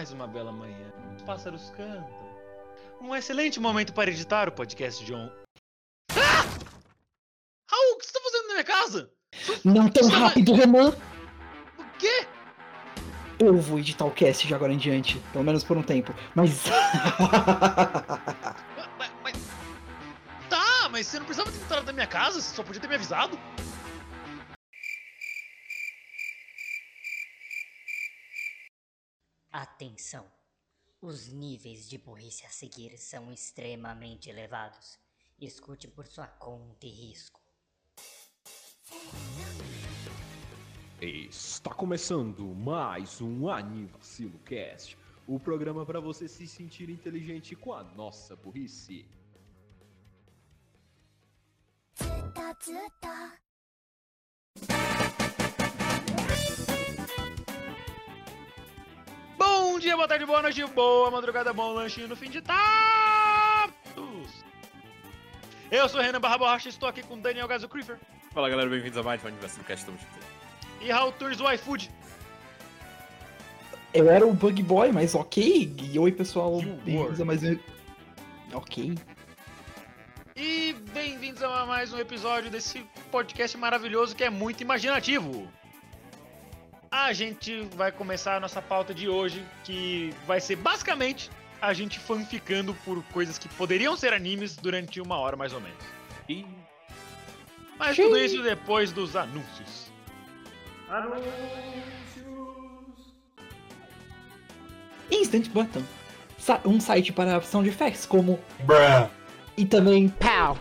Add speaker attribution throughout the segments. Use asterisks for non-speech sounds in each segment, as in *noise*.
Speaker 1: mais uma bela manhã. Os pássaros cantam. Um excelente momento para editar o podcast de on. Ah! Raul, o que você tá fazendo na minha casa?
Speaker 2: Não tão
Speaker 1: Você vai-
Speaker 2: rápido, Renan!
Speaker 1: O quê?
Speaker 2: Eu vou editar o cast de agora em diante, pelo menos por um tempo. Mas. *laughs*
Speaker 1: Mas, mas- Tá, mas você não precisava ter entrado na minha casa, você só podia ter me avisado.
Speaker 3: Atenção! Os níveis de burrice a seguir são extremamente elevados. Escute por sua conta e risco.
Speaker 4: Está começando mais um Anivacilo Cast, o programa para você se sentir inteligente com a nossa burrice.
Speaker 1: Dia, boa tarde, boa noite, boa madrugada, bom lanchinho no fim de tarde. Eu sou o Renan Barra Borracha e estou aqui com Daniel Gazo Creeper
Speaker 5: Fala galera, bem-vindos a mais um Aniversário Cast, estamos juntos.
Speaker 1: e Raul Turns do iFood.
Speaker 2: Eu era o Bug Boy, mas ok. E oi, pessoal. Bem-vindos a mais um. Ok.
Speaker 1: E bem-vindos a mais um episódio desse podcast maravilhoso que é muito imaginativo. A gente vai começar a nossa pauta de hoje, que vai ser basicamente a gente fanficando por coisas que poderiam ser animes durante uma hora mais ou menos.
Speaker 5: E
Speaker 1: Mas
Speaker 2: Xiii.
Speaker 1: tudo isso depois dos anúncios.
Speaker 2: Instant Button. Sa- Um site para sound effects, como. E também POW.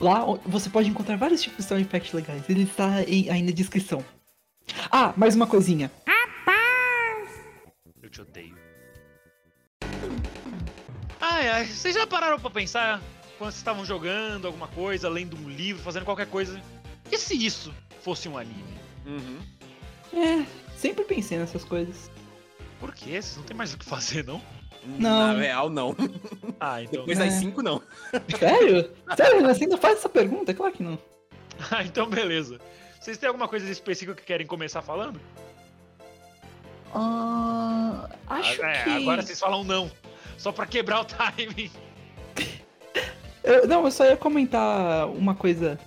Speaker 2: Lá você pode encontrar vários tipos de sound effects legais. Ele está em- aí na descrição. Ah, mais uma coisinha.
Speaker 1: Eu te odeio. Ai, ai, vocês já pararam pra pensar quando vocês estavam jogando alguma coisa, lendo um livro, fazendo qualquer coisa? E se isso fosse um anime?
Speaker 5: Uhum.
Speaker 2: É, sempre pensei nessas coisas.
Speaker 1: Por quê? Vocês não tem mais o que fazer, não?
Speaker 2: Não.
Speaker 5: Na real, não.
Speaker 1: Ah, então.
Speaker 5: Depois
Speaker 2: É.
Speaker 5: das 5, não.
Speaker 2: Sério? Sério, você ainda faz essa pergunta? Claro que não.
Speaker 1: Ah, então beleza. Vocês têm alguma coisa específica que querem começar falando?
Speaker 2: Ah, acho
Speaker 1: Ah, é,
Speaker 2: que.
Speaker 1: agora vocês falam não. Só pra quebrar o timing.
Speaker 2: Eu- não, eu só ia comentar uma coisa.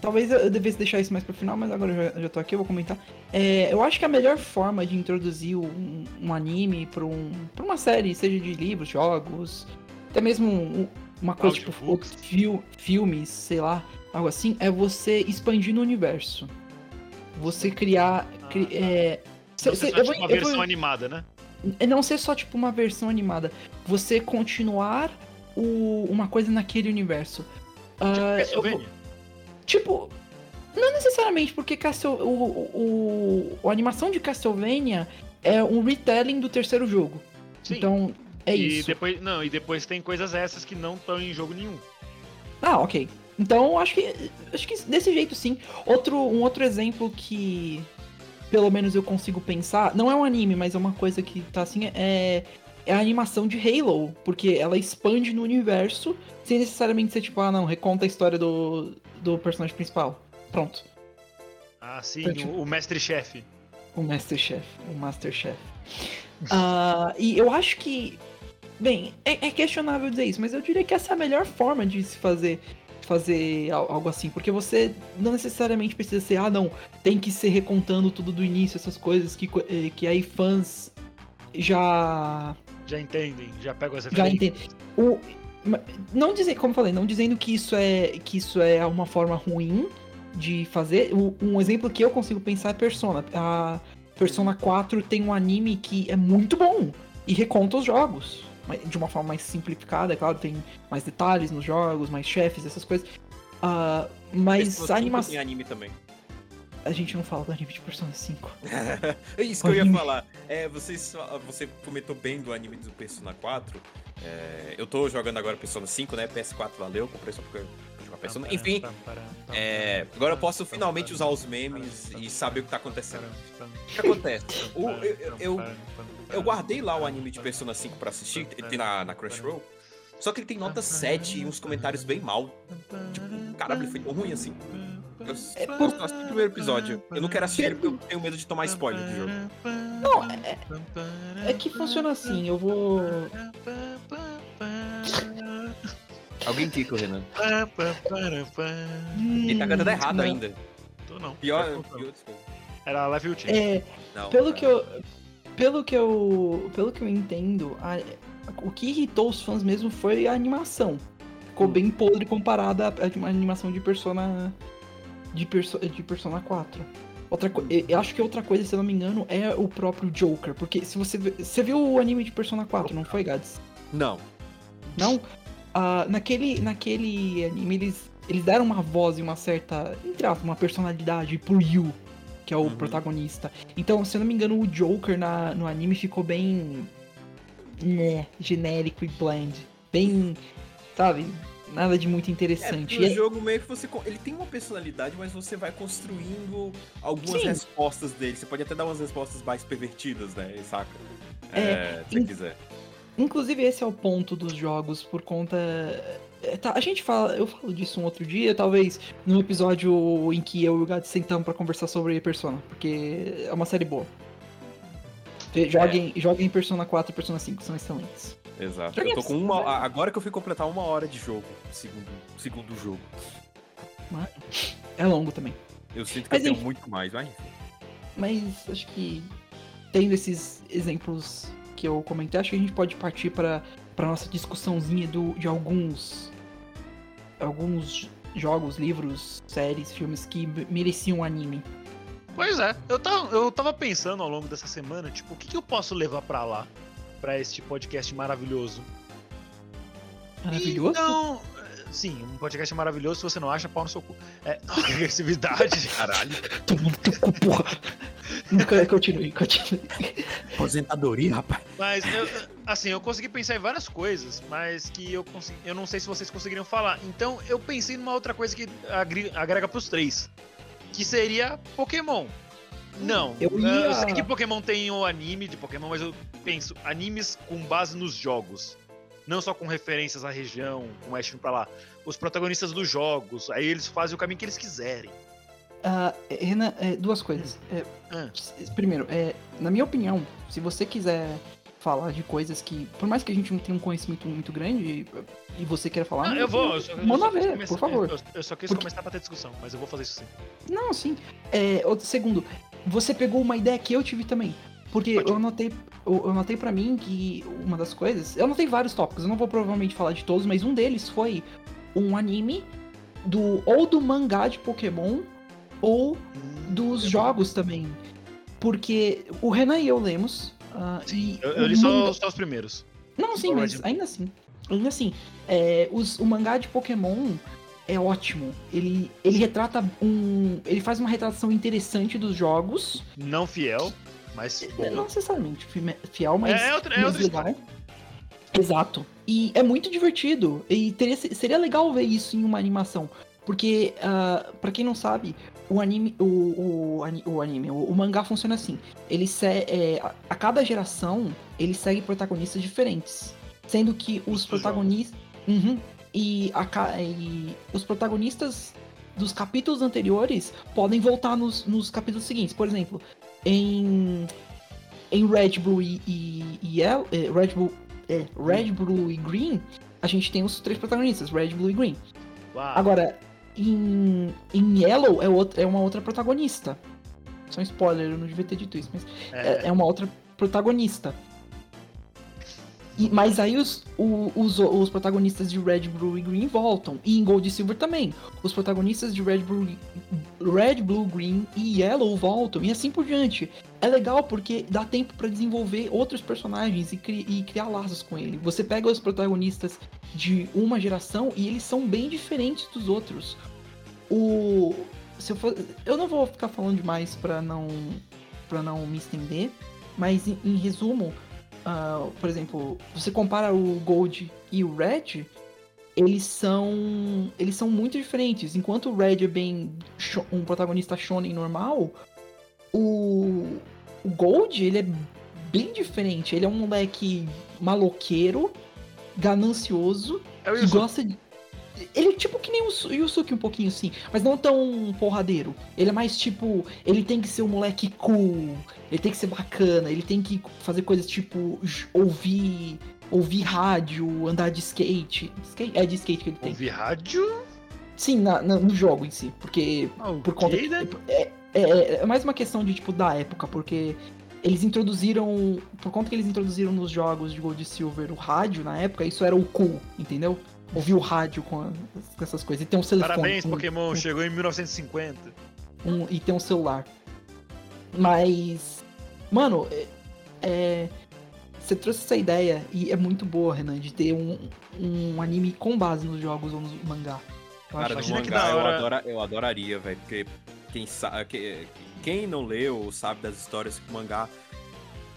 Speaker 2: Talvez eu devesse deixar isso mais pro final, mas agora eu já, já tô aqui, eu vou comentar. É, eu acho que a melhor forma de introduzir um, um anime pra, um, pra uma série, seja de livros, jogos, até mesmo um- uma coisa tipo
Speaker 1: Audiobooks.
Speaker 2: outros fil- filmes, sei lá, algo assim, é você expandir no universo. Você criar. cri- é, cê-
Speaker 1: Não
Speaker 2: cê- eu
Speaker 1: tipo
Speaker 2: vou-
Speaker 1: uma
Speaker 2: eu vou-
Speaker 1: versão animada, né?
Speaker 2: é não ser só tipo uma versão animada, você continuar o- uma coisa naquele universo. Ah, eu vou-
Speaker 1: Castlevania.
Speaker 2: tipo, não necessariamente, porque o, o, o- a animação de Castlevania é um retelling do terceiro jogo.
Speaker 1: Sim.
Speaker 2: Então, é
Speaker 1: e
Speaker 2: isso.
Speaker 1: depois, não, e depois tem coisas essas que não estão em jogo nenhum.
Speaker 2: Ah, ok. Então, acho que acho que desse jeito sim. Outro, um outro exemplo que pelo menos eu consigo pensar, não é um anime, mas é uma coisa que tá assim, é, é a animação de Halo, porque ela expande no universo sem necessariamente ser tipo, ah, não, reconta a história do, do personagem principal. Pronto.
Speaker 1: Ah, sim,
Speaker 2: Então, tipo-
Speaker 1: o, mestre-chefe.
Speaker 2: O Masterchef. O Masterchef. Ah, e eu acho que. Bem, é, é questionável dizer isso, mas eu diria que essa é a melhor forma de se fazer fazer al- algo assim, porque você não necessariamente precisa ser, ah não, tem que ser recontando tudo do início, essas coisas que, eh, que aí fãs já
Speaker 1: Já entendem, já pegam as
Speaker 2: já
Speaker 1: referências.
Speaker 2: entendem. O, não dizer, como eu falei, não dizendo que isso é que isso é uma forma ruim de fazer. O- Um exemplo que eu consigo pensar é Persona. A Persona 4 tem um anime que é muito bom e reconta os jogos. De uma forma mais simplificada, é claro, tem mais detalhes nos jogos, mais chefes, essas coisas. Ah, mas a
Speaker 5: 5
Speaker 2: animação.
Speaker 5: Tem anime também.
Speaker 2: A gente não fala do anime de Persona 5.
Speaker 5: É *laughs* isso que eu ia
Speaker 2: Anime.
Speaker 5: falar. É, vocês, você comentou bem do anime do Persona 4. É, eu tô jogando agora Persona 5, né? PS4 valeu, comprei só porque eu jogar Persona. Enfim, é, agora eu posso finalmente usar os memes e saber o que tá acontecendo. O que acontece? O- eu, eu, eu, eu guardei lá o anime de Persona 5 pra assistir, tem na, na Crunchyroll. Só que ele tem nota 7 e uns comentários bem mal. Tipo, caralho, ele foi tão ruim assim. Eu,
Speaker 2: É
Speaker 5: eu
Speaker 2: por-
Speaker 5: só assisti o primeiro episódio. Eu não quero assistir ele porque eu tenho medo de tomar spoiler do jogo.
Speaker 2: Não, é, é que funciona assim, eu vou.
Speaker 5: Alguém quica o Renan. Ele tá cantando errado
Speaker 2: não.
Speaker 5: ainda.
Speaker 1: Tô não.
Speaker 5: Pior, pior desculpa.
Speaker 1: Era Live Team.
Speaker 2: É,
Speaker 5: Não.
Speaker 2: pelo que eu. Pelo que eu. Pelo que eu entendo, a- o que irritou os fãs mesmo foi a animação. Ficou bem podre comparada à animação de Persona. De, perso, de Persona 4. Outra eu- acho que outra coisa, se eu não me engano, é o próprio Joker. Porque se você. Você viu o anime de Persona 4, não foi, Gads?
Speaker 5: Não.
Speaker 2: Não? Ah, naquele, naquele anime, eles, eles deram uma voz e uma certa, entre aspas, uma personalidade pro Yu, que é o
Speaker 5: Uhum.
Speaker 2: protagonista. Então, se eu não me engano, o Joker na, no anime ficou bem. né, genérico e bland. Bem. sabe? Nada de muito
Speaker 5: É,
Speaker 2: interessante.
Speaker 5: no
Speaker 2: E é-
Speaker 5: jogo meio que você. Ele tem uma personalidade, mas você vai construindo algumas
Speaker 2: Sim.
Speaker 5: respostas dele. Você pode até dar umas respostas mais pervertidas, né? Saca?
Speaker 2: É,
Speaker 5: se você
Speaker 2: in-
Speaker 5: quiser.
Speaker 2: Inclusive, esse é o ponto dos jogos, por conta. É, tá, a gente fala, eu falo disso um outro dia, talvez num episódio em que eu e o Gato sentamos pra conversar sobre Persona, porque é uma série boa. Joguem, joguem Persona 4 e Persona 5, são excelentes.
Speaker 5: Exato.
Speaker 2: Joguei
Speaker 5: Eu tô com uma. Agora que eu fui completar uma hora de jogo, segundo, segundo jogo.
Speaker 2: É longo também.
Speaker 5: Eu sinto que
Speaker 2: Mas
Speaker 5: eu tenho
Speaker 2: enfim.
Speaker 5: muito mais, mas enfim.
Speaker 2: Mas acho que tendo esses exemplos que eu comentei, acho que a gente pode partir para para nossa discussãozinha do, de alguns alguns jogos, livros, séries, filmes que me- mereciam um anime.
Speaker 1: Pois é, eu tava, eu tava pensando ao longo dessa semana, tipo, o que, que eu posso levar pra lá? Pra este podcast maravilhoso.
Speaker 2: Maravilhoso.
Speaker 1: Então, eh, sim, um podcast maravilhoso, se você não acha, pau no seu cu. É, *laughs* agressividade.
Speaker 5: Caralho.
Speaker 2: Toma no teu cu, porra. Nunca- Continue, continue.
Speaker 5: Aposentadoria, rapaz.
Speaker 1: Mas, eu- assim, eu consegui pensar em várias coisas, mas que eu consegui, eu não sei se vocês conseguiriam falar. Então, eu pensei numa outra coisa que agrega pros três, que seria Pokémon. Não,
Speaker 2: Eu
Speaker 1: eh,
Speaker 2: ia-
Speaker 1: eu sei que Pokémon tem o anime de Pokémon, mas eu penso animes com base nos jogos. Não só com referências à região, com Ash pra lá. Os protagonistas dos jogos, aí eles fazem o caminho que eles quiserem.
Speaker 2: Ah, Renan, é, duas coisas. É, s- Primeiro, é, na minha opinião, se você quiser falar de coisas que, por mais que a gente não tenha um conhecimento muito grande e você queira falar,
Speaker 1: Ah, eu vou, eu só, eu
Speaker 2: manda
Speaker 1: quis
Speaker 2: ver,
Speaker 1: começar-
Speaker 2: por favor.
Speaker 1: Eu, eu só quis
Speaker 2: Porque-
Speaker 1: começar pra ter discussão, mas eu vou fazer isso sim.
Speaker 2: Não, sim. É, segundo, você pegou uma ideia que eu tive também. Porque
Speaker 1: Pode.
Speaker 2: eu anotei, eu, eu anotei pra mim que uma das coisas. Eu anotei vários tópicos, eu não vou provavelmente falar de todos, mas um deles foi um anime do ou do mangá de Pokémon ou dos jogos também. Porque o Renan e eu lemos. ah, e
Speaker 1: Eu, eu li só, só os primeiros.
Speaker 2: Não, sim, mas ainda assim. Ainda assim. é, os- o mangá de Pokémon é ótimo. Ele, ele retrata um. Ele faz uma retratação interessante dos jogos.
Speaker 1: Não fiel, mas boa.
Speaker 2: Não necessariamente fi- fiel, mas.
Speaker 1: É, é outra, é outra
Speaker 2: legal. Exato. E é muito divertido. E teria- seria legal ver isso em uma animação. Porque, ah, pra quem não sabe, o anime. O, o, o anime, o, o mangá funciona assim. Ele se, é, a, a cada geração, ele segue protagonistas diferentes. Sendo que os protagonistas. Uhum. e, a e os protagonistas dos capítulos anteriores podem voltar nos, nos capítulos seguintes. Por exemplo, em. Em Red, Blue e, e, e Yellow, eh, Red, Blue, é, Red, Blue e Green, a gente tem os três protagonistas, Red, Blue e Green.
Speaker 1: Uau.
Speaker 2: Agora, em, em Yellow é, outra, é uma outra protagonista. Só um spoiler, eu não devia ter dito isso, mas é, é uma outra protagonista. E- mas aí os, os, os protagonistas de Red, Blue e Green voltam. E em Gold e Silver também. Os protagonistas de Red, Blue, Red, Blue, Green e Yellow voltam. E assim por diante. É legal porque dá tempo pra desenvolver outros personagens e, cri- e criar laços com ele. Você pega os protagonistas de uma geração e eles são bem diferentes dos outros. O. Se eu, for, eu não vou ficar falando demais pra não, pra não me estender. Mas em, em resumo, ah, por exemplo, você compara o Gold e o Red, eles são eles são muito diferentes. Enquanto o Red é bem um protagonista shonen normal, o, o Gold ele é bem diferente. Ele é um moleque maloqueiro, ganancioso,
Speaker 1: É
Speaker 2: que gosta de Ele é tipo que nem o Su- Yusuke um pouquinho, sim. Mas não tão porradeiro. Ele é mais tipo. Ele tem que ser um moleque cool. Ele tem que ser bacana. Ele tem que fazer coisas tipo. Ouvir. Ouvir rádio, andar de skate. skate é de skate que ele tem.
Speaker 1: Ouvir rádio?
Speaker 2: Sim, na- na- no jogo em si. Porque por conta
Speaker 1: né?
Speaker 2: é, é, é mais uma questão de tipo da época, porque eles introduziram, por conta que eles introduziram nos jogos de Gold e Silver o rádio na época, isso era o cool, entendeu? Ouvir o rádio com, a- com essas coisas. E tem um telefone.
Speaker 1: Parabéns,
Speaker 2: um-
Speaker 1: Pokémon. Chegou em 1950.
Speaker 2: um- e tem um celular. Mas, mano, é, é, você trouxe essa ideia e é muito boa, Renan, de ter um, um anime com base nos jogos ou no mangá. Eu
Speaker 5: Cara,
Speaker 2: acho
Speaker 5: no mangá eu,
Speaker 1: hora-
Speaker 5: adora- eu adoraria, velho, porque quem, sa- que- quem não leu ou sabe das histórias que o mangá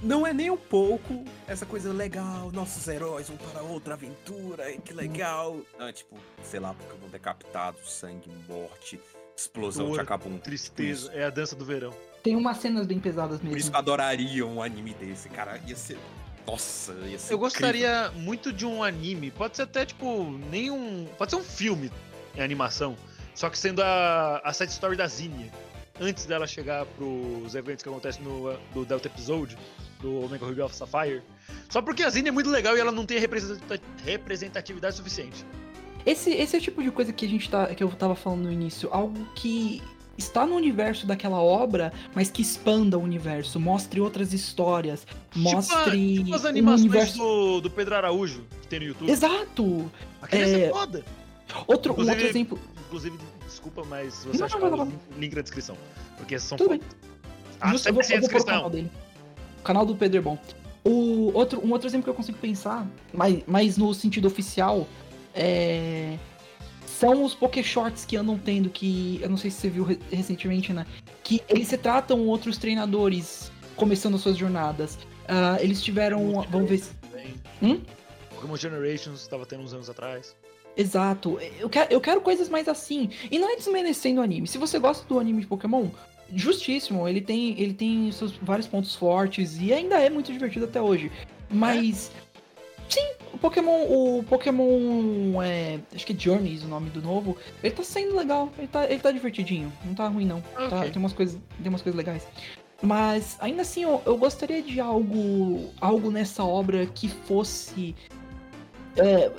Speaker 5: não é nem um pouco essa coisa legal, nossos heróis vão para outra aventura, que legal. Não, é tipo, sei lá, Pokémon decapitado, sangue, morte, explosão
Speaker 1: Dor,
Speaker 5: de acabum.
Speaker 1: Tristeza. É a dança do verão.
Speaker 2: Tem umas cenas bem pesadas
Speaker 5: Por isso
Speaker 2: mesmo.
Speaker 5: que eu adoraria um anime desse, cara. Ia ser. Nossa, ia ser.
Speaker 1: Eu
Speaker 5: incrível.
Speaker 1: gostaria muito de um anime. Pode ser até, tipo, nem um. Pode ser um filme em animação. Só que sendo a, a side story da Zinnia. Antes dela chegar pros eventos que acontecem no do Delta Episode, do Omega Ruby of Sapphire. Só porque a Zinnia é muito legal e ela não tem a representa- representatividade suficiente.
Speaker 2: Esse, esse é o tipo de coisa que a gente tá. que eu tava falando no início. Algo que está no universo daquela obra, mas que expanda o universo, mostre outras histórias, mostre
Speaker 1: Tipo as
Speaker 2: um
Speaker 1: animações
Speaker 2: universo.
Speaker 1: do, do Pedro Araújo, que tem no YouTube.
Speaker 2: Exato!
Speaker 1: Aquele ser
Speaker 2: É,
Speaker 1: foda.
Speaker 2: Outro, um outro exemplo.
Speaker 1: Inclusive, desculpa, mas você
Speaker 2: Não,
Speaker 1: achar
Speaker 2: não, não,
Speaker 1: o
Speaker 2: não.
Speaker 1: link, na descrição. Porque são
Speaker 2: Tudo
Speaker 1: foda.
Speaker 2: bem.
Speaker 1: Ah,
Speaker 2: Justo, eu vou, eu vou pôr o
Speaker 1: descrição.
Speaker 2: canal dele. Canal do Pedro é bom. O outro, um outro exemplo que eu consigo pensar, mas, mas no sentido oficial, é, são os Poké Shorts que andam tendo, que eu não sei se você viu re- recentemente, né? Que eles se tratam outros treinadores começando as suas jornadas. Ah, eles tiveram. Vamos ver se. Hum?
Speaker 1: Pokémon Generations tava tendo uns anos atrás.
Speaker 2: Exato. Eu quero, eu quero coisas mais assim. E não é desmerecendo o anime. Se você gosta do anime de Pokémon, justíssimo. Ele tem, ele tem seus vários pontos fortes e ainda é muito divertido até hoje. Mas. Sim, o Pokémon. O Pokémon. É, acho que é Journeys o nome do novo. Ele tá sendo legal. Ele tá, ele tá divertidinho. Não tá ruim, não. Tá-
Speaker 1: Ok.
Speaker 2: tem, umas coisas, tem umas coisas legais. Mas ainda assim, eu, eu gostaria de algo. Algo nessa obra que fosse. é,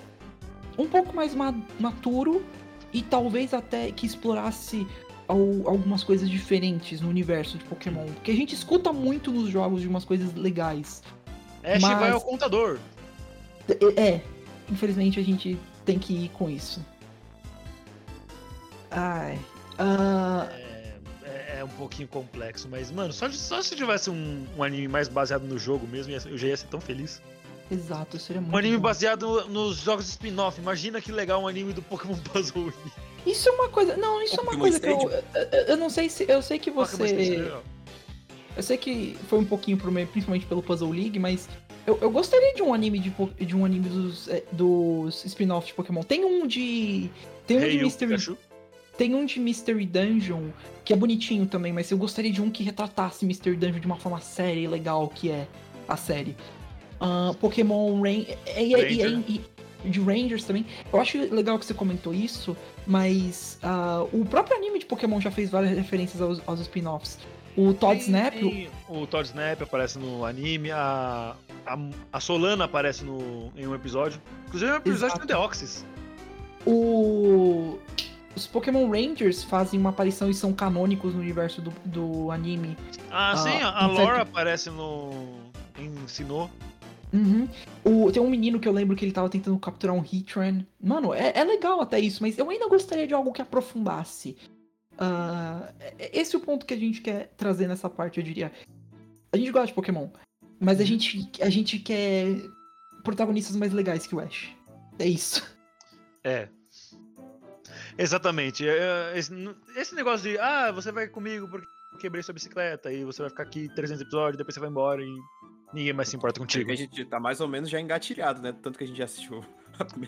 Speaker 2: um pouco mais ma- maturo e talvez até que explorasse algumas coisas diferentes no universo de Pokémon. Porque a gente escuta muito nos jogos de umas coisas legais.
Speaker 1: Ash
Speaker 2: Mas-
Speaker 1: vai ao contador.
Speaker 2: É, é, infelizmente a gente tem que ir com isso. Ai. ah,
Speaker 1: É, é- é um pouquinho complexo, mas, mano, só, só se tivesse um, um anime mais baseado no jogo mesmo, eu já ia ser tão feliz.
Speaker 2: exato, seria muito
Speaker 1: Um anime
Speaker 2: bom.
Speaker 1: baseado nos jogos de spin-off. Imagina que legal um anime do Pokémon *laughs* Puzzle. League.
Speaker 2: Isso é uma coisa. Não, isso é uma coisa que eu,
Speaker 5: Stadium.
Speaker 2: eu. eu não sei se. Eu sei que
Speaker 1: Stadium
Speaker 2: você.
Speaker 1: legal.
Speaker 2: Eu sei que foi um pouquinho pro meio, principalmente pelo Puzzle League, mas eu, eu gostaria de um anime de, de um anime dos, é, dos spin-offs de Pokémon. Tem um de. Tem um
Speaker 1: Hey,
Speaker 2: de Mystery.
Speaker 1: Pikachu.
Speaker 2: Tem um de Mystery Dungeon, que é bonitinho também, mas eu gostaria de um que retratasse Mystery Dungeon de uma forma séria e legal, que é a série. Ah, Pokémon Rain. E, e- e- de Rangers também. Eu acho legal que você comentou isso, mas ah, o próprio anime de Pokémon já fez várias referências aos, aos spin-offs. O Todd
Speaker 1: Tem-
Speaker 2: Snap,
Speaker 1: tem- O Todd Snap aparece no anime, a, a, a Solana aparece no, em um episódio. Inclusive, é um episódio
Speaker 2: Exato.
Speaker 1: do Deoxys.
Speaker 2: o. Os Pokémon Rangers fazem uma aparição e são canônicos no universo do, do anime.
Speaker 1: Ah,
Speaker 2: Ah,
Speaker 1: sim, a, a
Speaker 2: em certo-
Speaker 1: Laura aparece no. em Sinnoh.
Speaker 2: Uhum. O, tem um menino que eu lembro que ele tava tentando capturar um Heatran. Mano, é, é legal até isso, mas eu ainda gostaria de algo que aprofundasse. É- esse é o ponto que a gente quer trazer nessa parte, eu diria. A gente gosta de Pokémon, mas a gente, a gente quer protagonistas mais legais que o Ash. É isso.
Speaker 1: É. Exatamente. é, Esse, esse negócio de, ah, você vai comigo porque eu quebrei sua bicicleta e você vai ficar aqui 300 episódios, depois você vai embora e ninguém mais se importa contigo.
Speaker 5: A gente tá mais ou menos já engatilhado, né? Tanto que a gente já assistiu. *laughs*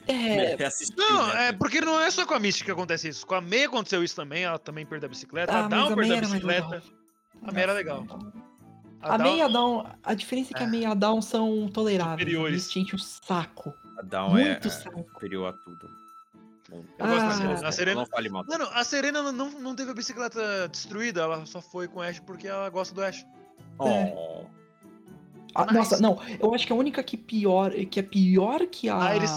Speaker 2: É. *laughs*
Speaker 1: Não,
Speaker 5: né?
Speaker 1: é porque não é só com a Mystic que acontece isso. Com a May aconteceu isso também, ela também perdeu a bicicleta.
Speaker 2: Ah,
Speaker 1: a
Speaker 2: mas
Speaker 1: Down perdeu a bicicleta.
Speaker 2: legal.
Speaker 1: A May era legal.
Speaker 2: A May e a Down, a diferença é que a
Speaker 1: É.
Speaker 2: May e a Down são toleráveis.
Speaker 1: Superiores.
Speaker 2: Eles te enchem o saco.
Speaker 5: A Down é,
Speaker 2: muito
Speaker 5: é
Speaker 2: saco.
Speaker 5: superior a tudo. Bom,
Speaker 1: Eu gosto da
Speaker 2: Ah.
Speaker 1: Serena. A Serena.
Speaker 5: Não fale mal.
Speaker 1: Mano, a Serena não, não teve a bicicleta destruída, ela só foi com o Ash porque ela gosta do Ash.
Speaker 5: Oh.
Speaker 2: Ah,
Speaker 1: Mas-
Speaker 2: Nossa, não, eu acho que a única que pior, que é pior que a.
Speaker 1: Iris.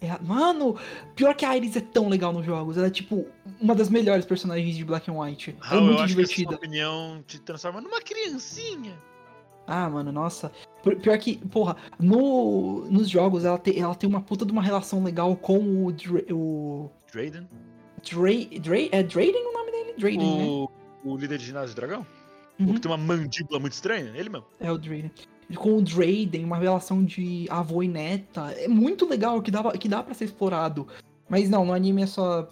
Speaker 2: É a- Mano, pior que a Iris é tão legal nos jogos. Ela é tipo uma das melhores personagens de Black and White. Ela é
Speaker 1: Raul, eu
Speaker 2: muito
Speaker 1: acho que
Speaker 2: divertida.
Speaker 1: sua opinião te transforma numa criancinha.
Speaker 2: Ah, mano, nossa. Pi- Pior que, porra, no, nos jogos ela tem, ela tem uma puta de uma relação legal com o. Dra- o
Speaker 1: Drayden?
Speaker 2: Dra, Dra, é Drayden o nome dele? Drayden, né?
Speaker 1: O, o líder de ginásio do dragão? O
Speaker 2: Uhum.
Speaker 1: que tem uma mandíbula muito estranha? Ele mesmo.
Speaker 2: É o Drayden. Com o Drayden, uma relação de avô e neta. É muito legal, que dá, que dá pra ser explorado. Mas não, no anime é só.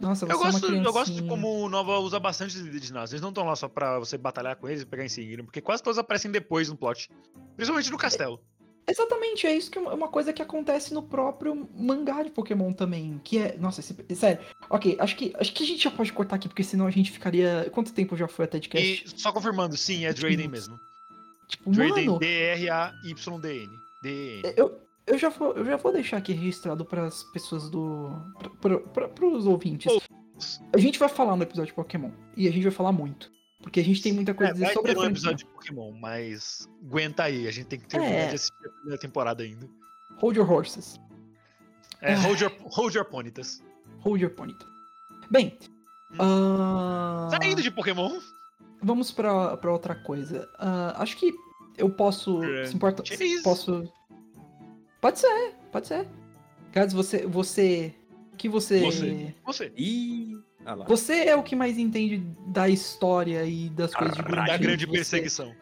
Speaker 2: Nossa, você
Speaker 1: Eu
Speaker 2: é
Speaker 1: gosto, eu gosto de como o Nova usa bastante os líderes de ginásio. Eles não estão lá só pra você batalhar com eles e pegar em seguida, porque quase todos aparecem depois no plot. Principalmente no castelo.
Speaker 2: Exatamente, é isso que é uma- uma coisa que acontece no próprio mangá de Pokémon também. Que é. Nossa, esse, sério. Ok, acho que, acho que a gente já pode cortar aqui, porque senão a gente ficaria. Quanto tempo já foi até de cast?
Speaker 1: E só confirmando, sim, é Drayden mesmo.
Speaker 2: Tipo,
Speaker 1: Drayden,
Speaker 2: mano,
Speaker 1: D-R-A-Y-D-N. D-N.
Speaker 2: eu, eu, já vou, eu já vou deixar aqui registrado pras pessoas do. Pra, pra, pros ouvintes. A gente vai falar no episódio de Pokémon. E a gente vai falar muito. Porque a gente tem muita coisa
Speaker 1: É,
Speaker 2: a dizer
Speaker 1: vai
Speaker 2: sobre
Speaker 1: ter
Speaker 2: a
Speaker 1: um episódio de Pokémon, mas aguenta aí, a gente tem que terminar
Speaker 2: É.
Speaker 1: de assistir a primeira temporada ainda.
Speaker 2: Hold your horses.
Speaker 1: É,
Speaker 2: Ah.
Speaker 1: hold your, hold your ponitas.
Speaker 2: Hold your ponyta. Bem. ah,
Speaker 1: Saindo de Pokémon,
Speaker 2: Vamos pra, pra outra coisa. Ah, acho que eu posso.
Speaker 1: Grand
Speaker 2: Se importa.
Speaker 1: Chase.
Speaker 2: Posso. Pode ser, pode ser. Caso você. Você. Que você.
Speaker 1: Você. você.
Speaker 5: Ih, ah lá.
Speaker 2: Você é o que mais entende da história e das coisas de Grand
Speaker 1: Da
Speaker 2: Chase.
Speaker 1: grande
Speaker 2: Você-
Speaker 1: perseguição.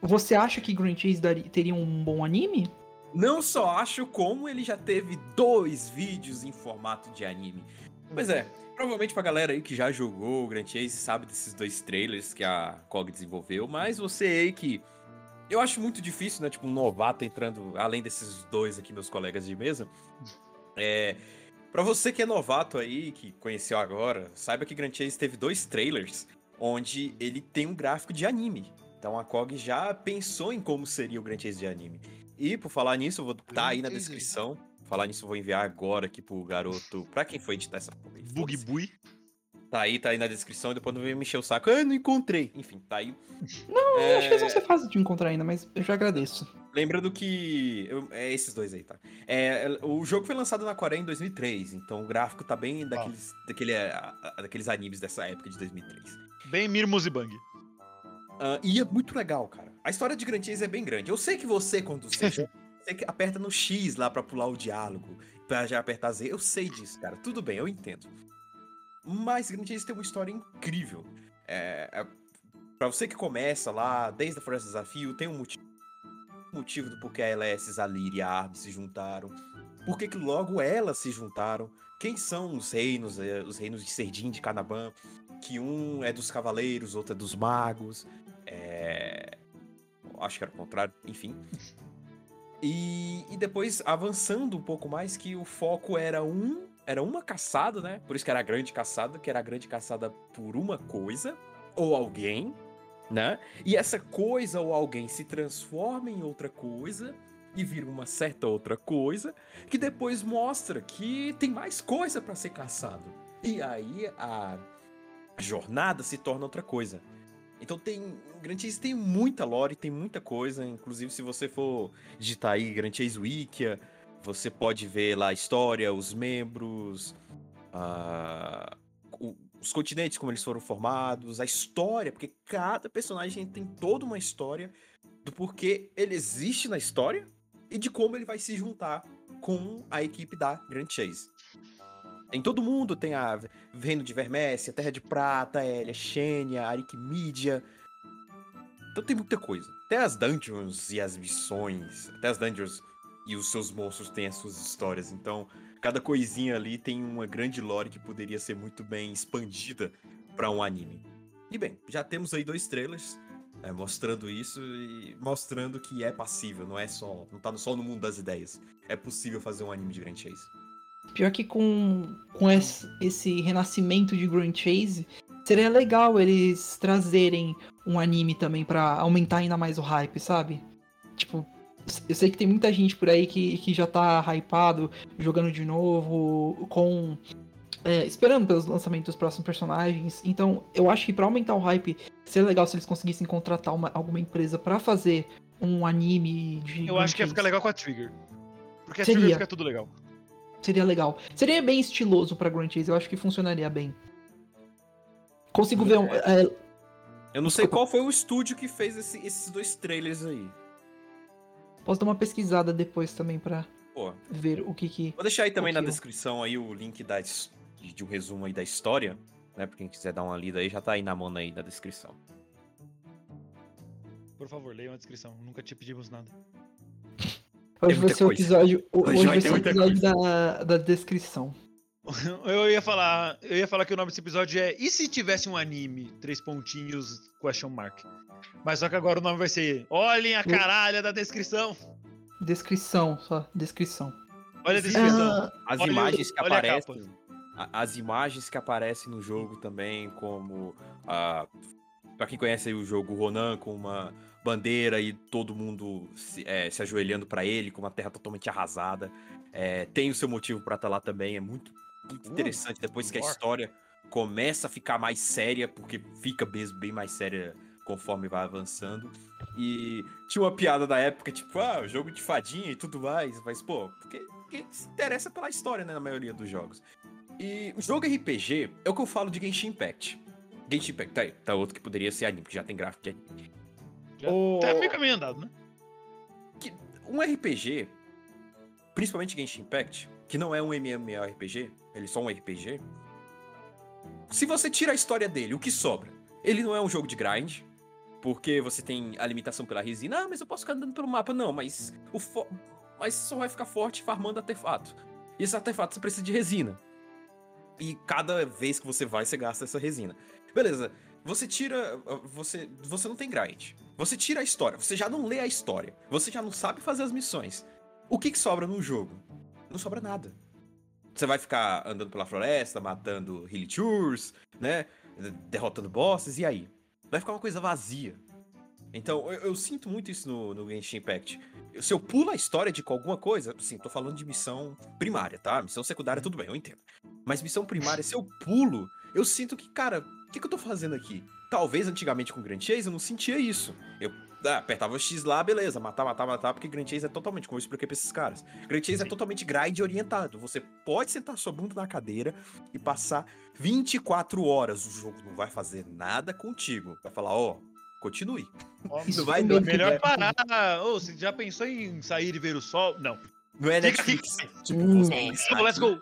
Speaker 2: Você acha que Grand Chase daria- teria um bom anime?
Speaker 5: Não só acho como ele já teve dois vídeos em formato de anime. Pois é, provavelmente pra galera aí que já jogou o Grand Chase sabe desses dois trailers que a COG desenvolveu, mas você aí que. Eu acho muito difícil, né? Tipo, um novato entrando, além desses dois aqui, meus colegas de mesa. É. Pra você que é novato aí, que conheceu agora, saiba que Grand Chase teve dois trailers onde ele tem um gráfico de anime. Então a COG já pensou em como seria o Grand Chase de anime. E por falar nisso, eu vou estar aí na descrição. Falar nisso, eu vou enviar agora aqui pro garoto. Pra quem foi editar essa porra aí,
Speaker 1: Bug
Speaker 5: foda-se.
Speaker 1: Bui.
Speaker 5: Tá aí, tá aí na descrição. e Depois não vem me encher o saco. Ah, não encontrei. Enfim, tá aí. *laughs*
Speaker 2: Não, eu acho que eles vão
Speaker 5: É,
Speaker 2: ser fáceis de encontrar ainda, mas eu já agradeço.
Speaker 5: Lembrando que. eu- é esses dois aí, tá? É, o jogo foi lançado na Coreia em 2003, então o gráfico tá bem daqueles, daquele, é, a- a- daqueles animes dessa época de 2003.
Speaker 1: Bem Mirmus e Bang.
Speaker 5: Ah, e é muito legal, cara. A história de Grand Chase é bem grande. Eu sei que você, quando você, *laughs* você que aperta no X lá pra pular o diálogo, pra já apertar Z, eu sei disso, cara. Tudo bem, eu entendo. Mas Grand Chase tem uma história incrível. É, é, pra você que começa lá, desde a Floresta do Desafio, tem um motivo, motivo do porquê a LS, Lyria e a Arb se juntaram. Por que que logo elas se juntaram? Quem são os reinos, é, os reinos de Serdim, de Canaban? Que um é dos cavaleiros, outro é dos magos. É... Acho que era o contrário, enfim. E, e depois, avançando um pouco mais, que o foco era um. Era uma caçada, né? Por isso que era a grande caçada, que era a grande caçada por uma coisa ou alguém, né? E essa coisa ou alguém se transforma em outra coisa e vira uma certa outra coisa, que depois mostra que tem mais coisa pra ser caçado. E aí a jornada se torna outra coisa. Então tem. Grand Chase tem muita lore, tem muita coisa. Inclusive, se você for digitar aí Grand Chase Wikia, você pode ver lá a história, os membros, os continentes, como eles foram formados, a história, porque cada personagem tem toda uma história do porquê ele existe na história e de como ele vai se juntar com a equipe da Grand Chase. Em todo mundo tem a Reino de Vermécia, Terra de Prata, Elia, Xenia, Arikmídia. Então tem muita coisa. Até as dungeons e as missões, até as dungeons e os seus monstros têm as suas histórias. Então, cada coisinha ali tem uma grande lore que poderia ser muito bem expandida para um anime. E bem, já temos aí dois trailers é, mostrando isso e mostrando que é passível, não é só, não tá só no mundo das ideias. É possível fazer um anime de Grand Chase.
Speaker 2: Pior que com, com esse, esse renascimento de Grand Chase, seria legal eles trazerem um anime também pra aumentar ainda mais o hype, sabe? Tipo, eu sei que tem muita gente por aí que, que já tá hypado, jogando de novo, com. é, esperando pelos lançamentos dos próximos personagens. Então, eu acho que pra aumentar o hype, seria legal se eles conseguissem contratar uma- alguma empresa pra fazer um anime de.
Speaker 1: Eu acho que ia ficar legal com a Trigger. Porque a
Speaker 2: Seria.
Speaker 1: Trigger fica tudo legal.
Speaker 2: Seria legal. Seria bem estiloso pra Grand Chase, eu acho que funcionaria bem. Consigo ver um. é,
Speaker 5: Eu não sei qual foi o estúdio que fez esse- esses dois trailers aí.
Speaker 2: posso dar uma pesquisada depois também pra
Speaker 5: Pô,
Speaker 2: ver o que que.
Speaker 5: vou deixar aí também na
Speaker 2: Ok.
Speaker 5: descrição aí o link da, de um resumo aí da história, né? Pra quem quiser dar uma lida aí, já tá aí na mão aí na descrição.
Speaker 1: Por favor, leiam a descrição. Nunca te pedimos nada.
Speaker 2: Hoje vai ser o episódio.
Speaker 5: Hoje
Speaker 2: Hoje
Speaker 5: vai
Speaker 2: ser o episódio da, da descrição. *laughs*
Speaker 1: Eu ia falar, eu ia falar que o nome desse episódio é E se tivesse um anime? Três pontinhos, question mark. Mas só que agora o nome vai ser Olhem a caralha da descrição.
Speaker 2: Descrição, só. Descrição.
Speaker 1: Olha a descrição.
Speaker 2: Ah,
Speaker 5: As
Speaker 1: Olha o-
Speaker 5: imagens que aparecem. As imagens que aparecem no jogo também, como a. Pra quem conhece aí o jogo Ronan com uma bandeira e todo mundo se, é, se ajoelhando pra ele, com uma terra totalmente arrasada. É, tem o seu motivo pra estar lá também. É muito, muito
Speaker 1: Uh,
Speaker 5: interessante depois que a história começa a ficar mais séria, porque fica mesmo bem mais séria conforme vai avançando. E tinha uma piada da época, tipo, ah, jogo de fadinha e tudo mais. Mas, pô, porque, porque se interessa pela história, né, na maioria dos jogos. E o jogo RPG é o que eu falo de Genshin Impact. Genshin Impact, tá aí, tá outro que poderia ser anime, que já tem gráfico de anime.
Speaker 1: Já
Speaker 5: O-
Speaker 1: Tá meio caminho andado, né?
Speaker 5: Um RPG, principalmente Genshin Impact, que não é um MMORPG, ele é só um RPG. Se você tira a história dele, o que sobra? Ele não é um jogo de grind, porque você tem a limitação pela resina. Ah, mas eu posso ficar andando pelo mapa. Não, mas o fo... mas só vai ficar forte farmando artefato. E esse artefato você precisa de resina. E cada vez que você vai, você gasta essa resina. Beleza. Você tira. Você, você não tem grind. Você tira a história. Você já não lê a história. Você já não sabe fazer as missões. O que, que sobra no jogo? Não sobra nada. Você vai ficar andando pela floresta, matando Hilichurs, né? Derrotando bosses, e aí? Vai ficar uma coisa vazia. Então, eu, eu sinto muito isso no, no Genshin Impact. Se eu pulo a história de alguma coisa, assim, tô falando de missão primária, tá? Missão secundária, tudo bem, eu entendo. Mas missão primária, se eu pulo, eu sinto que, cara, que, que eu tô fazendo aqui? Talvez antigamente com Grand Chase eu não sentia isso. Eu ah, apertava o X lá, beleza, matar, matar, matar, porque Grand Chase é totalmente, como eu expliquei pra esses caras. Grand Chase é totalmente grind orientado. Você pode sentar sua bunda na cadeira e passar 24 horas. O jogo não vai fazer nada contigo. Vai falar, ó, continue.
Speaker 1: Ó,
Speaker 2: Isso *laughs*
Speaker 5: Não vai, não,
Speaker 1: Melhor
Speaker 2: é-
Speaker 1: parar. Ô, você já pensou em sair e ver o sol? Não.
Speaker 5: não é. Netflix. Tipo,
Speaker 2: Hum.
Speaker 5: você está
Speaker 1: Let's go.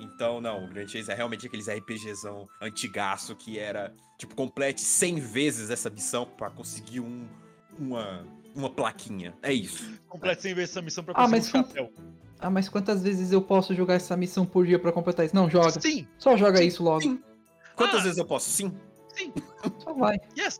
Speaker 5: Então, não, o Grand Chase é realmente aqueles RPGzão antigaço que era, tipo, complete 100 vezes essa missão pra conseguir um, uma, uma plaquinha. É isso.
Speaker 1: Complete 100 vezes essa missão pra
Speaker 2: Ah,
Speaker 1: conseguir
Speaker 2: mas
Speaker 1: um chapéu.
Speaker 2: Ah, mas quantas vezes eu posso jogar essa missão por dia pra completar isso? Não, joga.
Speaker 1: Sim,
Speaker 2: Só joga
Speaker 5: Sim,
Speaker 2: isso logo.
Speaker 5: sim. Quantas
Speaker 1: Ah.
Speaker 5: vezes eu posso? Sim.
Speaker 1: sim.
Speaker 2: Só vai.
Speaker 1: Yes.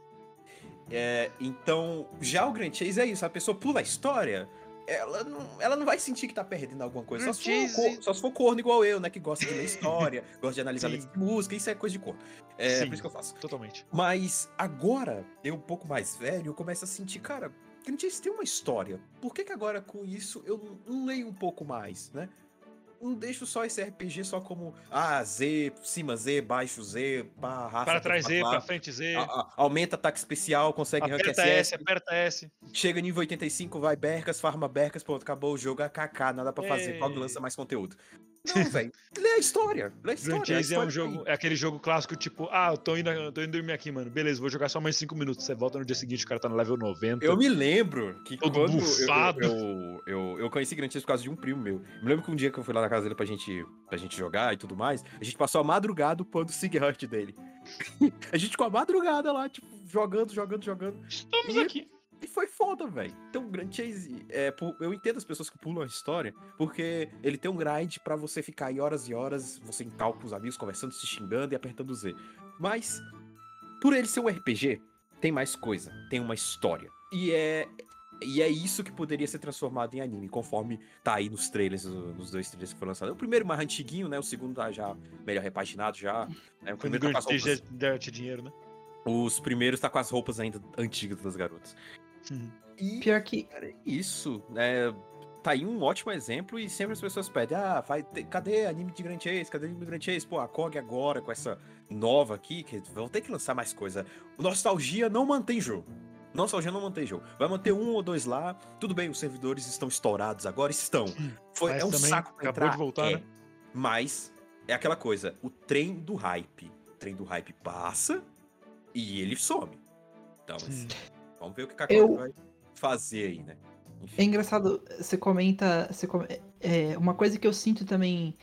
Speaker 5: É, então, já o Grand Chase é isso. A pessoa pula a história, ela não, ela não vai sentir que tá perdendo alguma coisa. Só se, for, só se for corno igual eu, né? Que gosta de ler *laughs* história, gosta de analisar de música. Isso é coisa de corno. É
Speaker 1: Sim.
Speaker 5: por isso que eu faço.
Speaker 1: Totalmente.
Speaker 5: Mas agora, eu um pouco mais velho, eu começo a sentir, cara, Grand Chase tem uma história. Por que que agora com isso eu não leio um pouco mais, né? Não deixo só esse RPG só como ah, Z, cima Z, baixo Z, raça,
Speaker 1: Para trás Z, pra frente Z.
Speaker 5: a- a- aumenta ataque especial, consegue rank
Speaker 1: Aperta S, aperta S.
Speaker 5: chega nível 85, vai bercas, farma bercas, pronto, acabou o jogo, AKK, nada pra fazer,
Speaker 1: Ei.
Speaker 5: qual lança mais conteúdo. Não, *laughs* velho, lê a história, lê a história.
Speaker 1: Grand
Speaker 5: a
Speaker 1: Chase é um jogo, é aquele jogo clássico, tipo, ah, eu tô indo, eu tô indo dormir aqui, mano. Beleza, vou jogar só mais 5 minutos. Você volta no dia seguinte, o cara tá no level 90.
Speaker 5: Eu me lembro que
Speaker 1: Todo
Speaker 5: quando eu,
Speaker 1: bufado.
Speaker 5: eu, eu, eu conheci Grand Chase por causa de um primo meu. Me lembro que um dia que eu fui lá na casa dele pra gente, pra gente jogar e tudo mais, a gente passou a madrugada upando o Sig Heart dele. *laughs* a gente com a madrugada lá, tipo, jogando, jogando, jogando.
Speaker 1: Estamos
Speaker 5: E-
Speaker 1: aqui.
Speaker 5: E foi foda, velho. Então, o Grand Chase, é, eu entendo as pessoas que pulam a história, porque ele tem um grind pra você ficar aí horas e horas, você em cal com os amigos, conversando, se xingando e apertando Z. Mas, por ele ser um RPG, tem mais coisa, tem uma história. E é. E é isso que poderia ser transformado em anime, conforme tá aí nos trailers, nos dois trailers que foram lançados. O primeiro mais antiguinho, né? O segundo tá já melhor repaginado já. Né? O primeiro tá com as roupas
Speaker 1: dinheiro, né?
Speaker 5: os primeiros tá com as roupas ainda antigas das garotas. E
Speaker 2: Pior que.
Speaker 5: cara, é isso, né? Tá aí um ótimo exemplo e sempre as pessoas pedem, ah, vai ter- cadê anime de Grand Chase? Cadê anime de Grand Chase? Pô, a KOG agora com essa nova aqui, que vão ter que lançar mais coisa. Nostalgia não mantém jogo. Nostalgia não mantém jogo. Vai manter um ou dois lá. Tudo bem, os servidores estão estourados agora, estão. Foi,
Speaker 1: Mas
Speaker 5: é um saco pra
Speaker 1: acabou
Speaker 5: entrar,
Speaker 1: de voltar,
Speaker 5: é.
Speaker 1: né?
Speaker 5: Mas é aquela coisa, o trem do hype. O trem do hype passa e ele some. Então, assim, vamos ver o que a KOG
Speaker 2: Eu-
Speaker 5: vai fazer aí, né?
Speaker 2: É engraçado, você comenta. Você come- é, uma coisa que eu sinto também.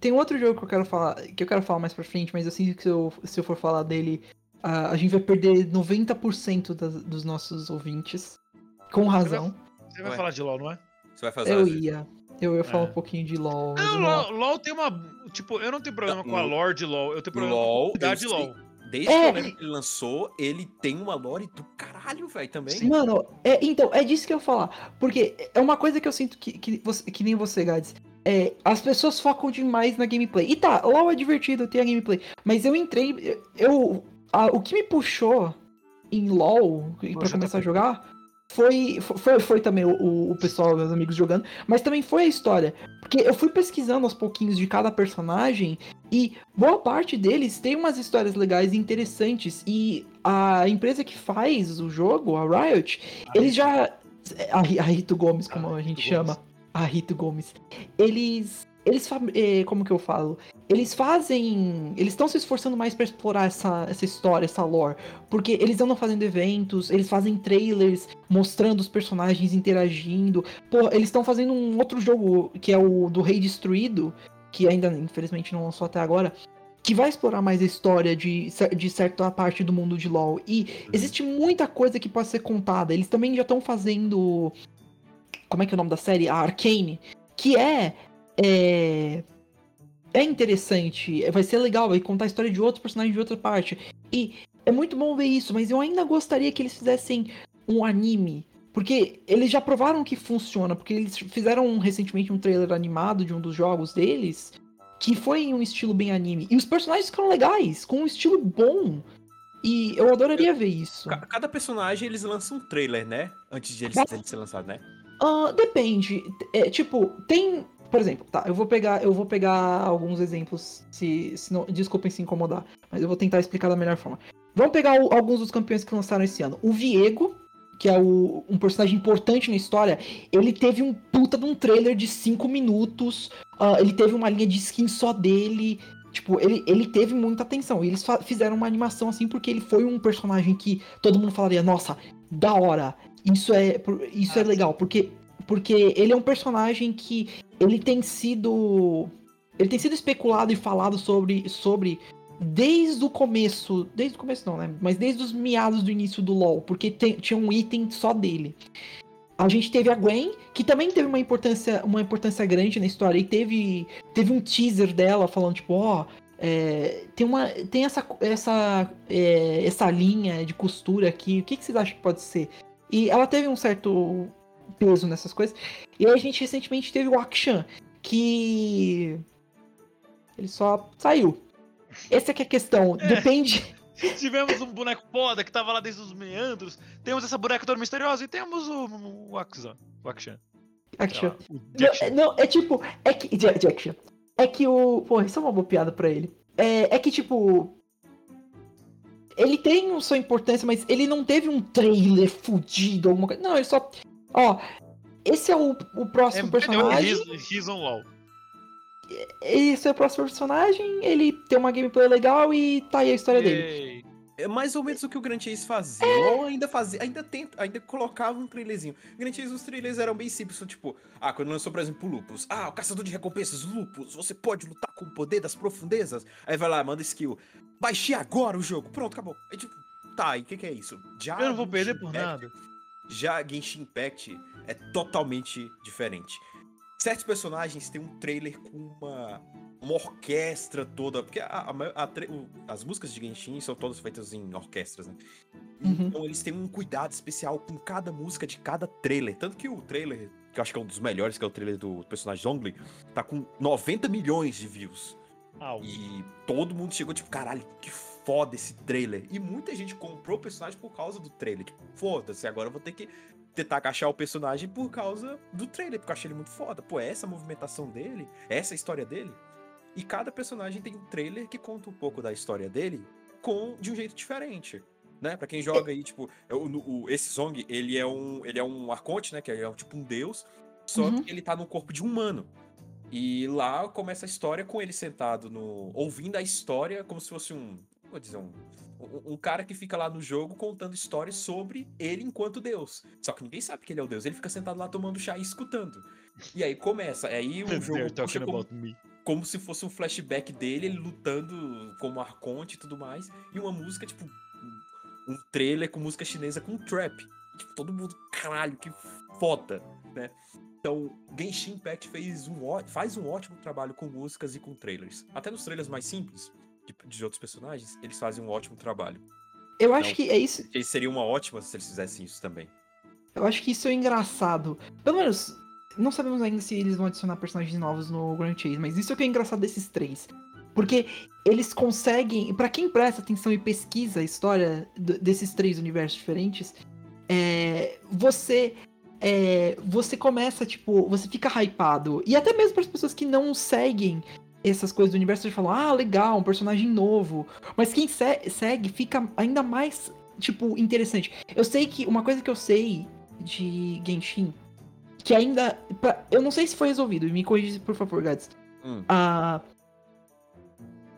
Speaker 2: Tem um outro jogo que eu quero falar, que eu quero falar mais pra frente, mas eu sinto que se eu, se eu for falar dele, a, a gente vai perder 90% das- dos nossos ouvintes. Com razão.
Speaker 1: Você vai
Speaker 5: Ué.
Speaker 1: falar de LoL, não é?
Speaker 5: Você vai fazer
Speaker 2: Eu ia. Eu ia falar
Speaker 1: É.
Speaker 2: um pouquinho de LOL.
Speaker 1: Não, LOL, LOL tem uma. Tipo, eu não tenho problema
Speaker 5: Não,
Speaker 1: com a lore de LOL, eu tenho problema com a
Speaker 5: LOL,
Speaker 1: comunidade de. LOL.
Speaker 5: Desde
Speaker 2: É.
Speaker 5: que eu lembro que ele lançou, ele tem uma lore do caralho, velho, também.
Speaker 2: Mano, é, então, é disso que eu falar. Porque é uma coisa que eu sinto que, que, você- que nem você, Gads. É, as pessoas focam demais na gameplay. E tá, LOL é divertido, tem a gameplay. Mas eu entrei. Eu. a- o que me puxou em LOL pra
Speaker 1: Poxa,
Speaker 2: começar a
Speaker 1: tá-
Speaker 2: jogar foi, foi, foi também o, o pessoal, meus amigos jogando, mas também foi a história. Porque eu fui pesquisando aos pouquinhos de cada personagem e boa parte deles tem umas histórias legais e interessantes. E a empresa que faz o jogo, a Riot, eles já. A, Ri- a Rito Gomes, como
Speaker 1: Ah,
Speaker 2: a gente chama. A Rito Gomes. Eles. Eles eh, como que eu falo? Eles fazem. Eles estão se esforçando mais pra explorar essa, essa história, essa lore. Porque eles andam fazendo eventos, eles fazem trailers mostrando os personagens interagindo. Pô, eles estão fazendo um outro jogo que é o do Rei Destruído, que ainda infelizmente não lançou até agora. Que vai explorar mais a história de, de certa parte do mundo de LoL. E existe muita coisa que pode ser contada. Eles também já estão fazendo. Como é que é o nome da série? A Arcane. Que é. É, é interessante. Vai ser legal. Vai contar a história de outros personagens de outra parte. E é muito bom ver isso. Mas eu ainda gostaria que eles fizessem um anime. Porque eles já provaram que funciona. Porque eles fizeram recentemente um trailer animado de um dos jogos deles. Que foi em um estilo bem anime. E os personagens ficaram legais. Com um estilo bom. E eu adoraria ver isso.
Speaker 5: Ca- Cada personagem eles lançam um trailer, né? Antes de eles,
Speaker 2: Mas-
Speaker 5: dele ser lançado, né?
Speaker 2: Ah, depende. É, tipo, tem. Por exemplo, tá, eu vou pegar, eu vou pegar alguns exemplos, se, se não, desculpem se incomodar, mas eu vou tentar explicar da melhor forma. Vamos pegar o- alguns dos campeões que lançaram esse ano. O Viego, que é o- um personagem importante na história, ele teve um puta de um trailer de 5 minutos, ah, ele teve uma linha de skin só dele. Tipo, ele, ele teve muita atenção. E eles fizeram uma animação assim porque ele foi um personagem que todo mundo falaria, nossa, da hora. Isso é, isso é legal, porque porque ele é um personagem que ele tem sido ele tem sido especulado e falado sobre sobre desde o começo, desde o começo não, né? Mas desde os meados do início do LoL, porque tem- tinha um item só dele. A gente teve a Gwen, que também teve uma importância, uma importância grande na história e teve teve um teaser dela falando tipo, ó, é, tem uma tem essa essa é, essa linha de costura aqui. O que, que vocês acham que pode ser? E ela teve um certo peso nessas coisas. E aí a gente recentemente teve o Akshan, que. Ele só saiu. Essa é que é a questão. Depende. *laughs*
Speaker 1: Tivemos um boneco foda que tava lá desde os meandros. Temos essa boneca toda misteriosa e temos o, o Axan. O Akshan.
Speaker 2: Akshan. Não, é- não, é tipo. É que. Jack-. É que o. Pô, isso é uma boa piada pra ele. É, é que, tipo. Ele tem sua importância, mas ele não teve um trailer fudido, alguma coisa. Não, ele só. Ó. Esse é o, o próximo
Speaker 1: É,
Speaker 2: personagem.
Speaker 1: LOL.
Speaker 2: Esse é o próximo personagem. Ele tem uma gameplay legal e tá aí a história dele.
Speaker 5: É mais ou menos o que o Grand Chase fazia. Ou ainda fazia, ainda tenta, ainda colocava um trailerzinho. Grand Chase, os trailers eram bem simples, tipo, ah, quando lançou, por exemplo, o Lupus. Ah, o caçador de recompensas, Lupus, você pode lutar com o poder das profundezas. Aí vai lá, manda skill. Baixei agora o jogo. Pronto, acabou. Aí tipo, tá, e o que, que é isso? Já
Speaker 1: Eu não vou perder por nada.
Speaker 5: Já Genshin Impact é totalmente diferente. Certos personagens têm um trailer com uma, uma orquestra toda. Porque a- a- a as músicas de Genshin são todas feitas em orquestras, né?
Speaker 2: Uhum.
Speaker 5: Então eles têm um cuidado especial com cada música de cada trailer. Tanto que o trailer, que eu acho que é um dos melhores, que é o trailer do personagem Zongli, tá com 90 milhões de views. E todo mundo chegou tipo, caralho, que foda esse trailer. E muita gente comprou o personagem por causa do trailer. Tipo, foda-se, agora eu vou ter que tentar achar o personagem por causa do trailer, porque eu achei ele muito foda. Pô, é essa movimentação dele, é essa história dele. E cada personagem tem um trailer que conta um pouco da história dele com de um jeito diferente. Né? Pra quem joga aí, tipo, o, o, esse Zong, ele é um. Ele é um arconte, né? Que é tipo um deus. Só uhum. que ele tá no corpo de um humano. E lá começa a história com ele sentado no. ouvindo a história como se fosse um. Vou dizer, um, um, um, cara que fica lá no jogo contando histórias sobre ele enquanto Deus. Só que ninguém sabe que ele é o Deus. Ele fica sentado lá tomando chá e escutando. E aí começa. Aí o jogo puxa como, como, se fosse um flashback dele, ele lutando como Arconte e tudo mais. E uma música, tipo, um trailer com música chinesa com trap. Tipo, todo mundo, caralho, que foda, né? Então, Genshin Impact fez um, faz um ótimo trabalho com músicas e com trailers. Até nos trailers mais simples, de, de outros personagens, eles fazem um ótimo trabalho.
Speaker 2: Eu então, acho que é isso.
Speaker 5: Seria uma ótima se eles fizessem isso também.
Speaker 2: Eu acho que isso é engraçado. Pelo menos, não sabemos ainda se eles vão adicionar personagens novos no Grand Chase, mas isso é o que é engraçado desses três. Porque eles conseguem. para quem presta atenção e pesquisa a história desses três universos diferentes, é, você. É, você começa, tipo, você fica hypado. E até mesmo para as pessoas que não seguem essas coisas do universo, de falam, ah, legal, um personagem novo. Mas quem se segue fica ainda mais, tipo, interessante. Eu sei que uma coisa que eu sei de Genshin, que ainda. Pra, eu não sei se foi resolvido, me corrija por favor, Gads. Hum. Uh,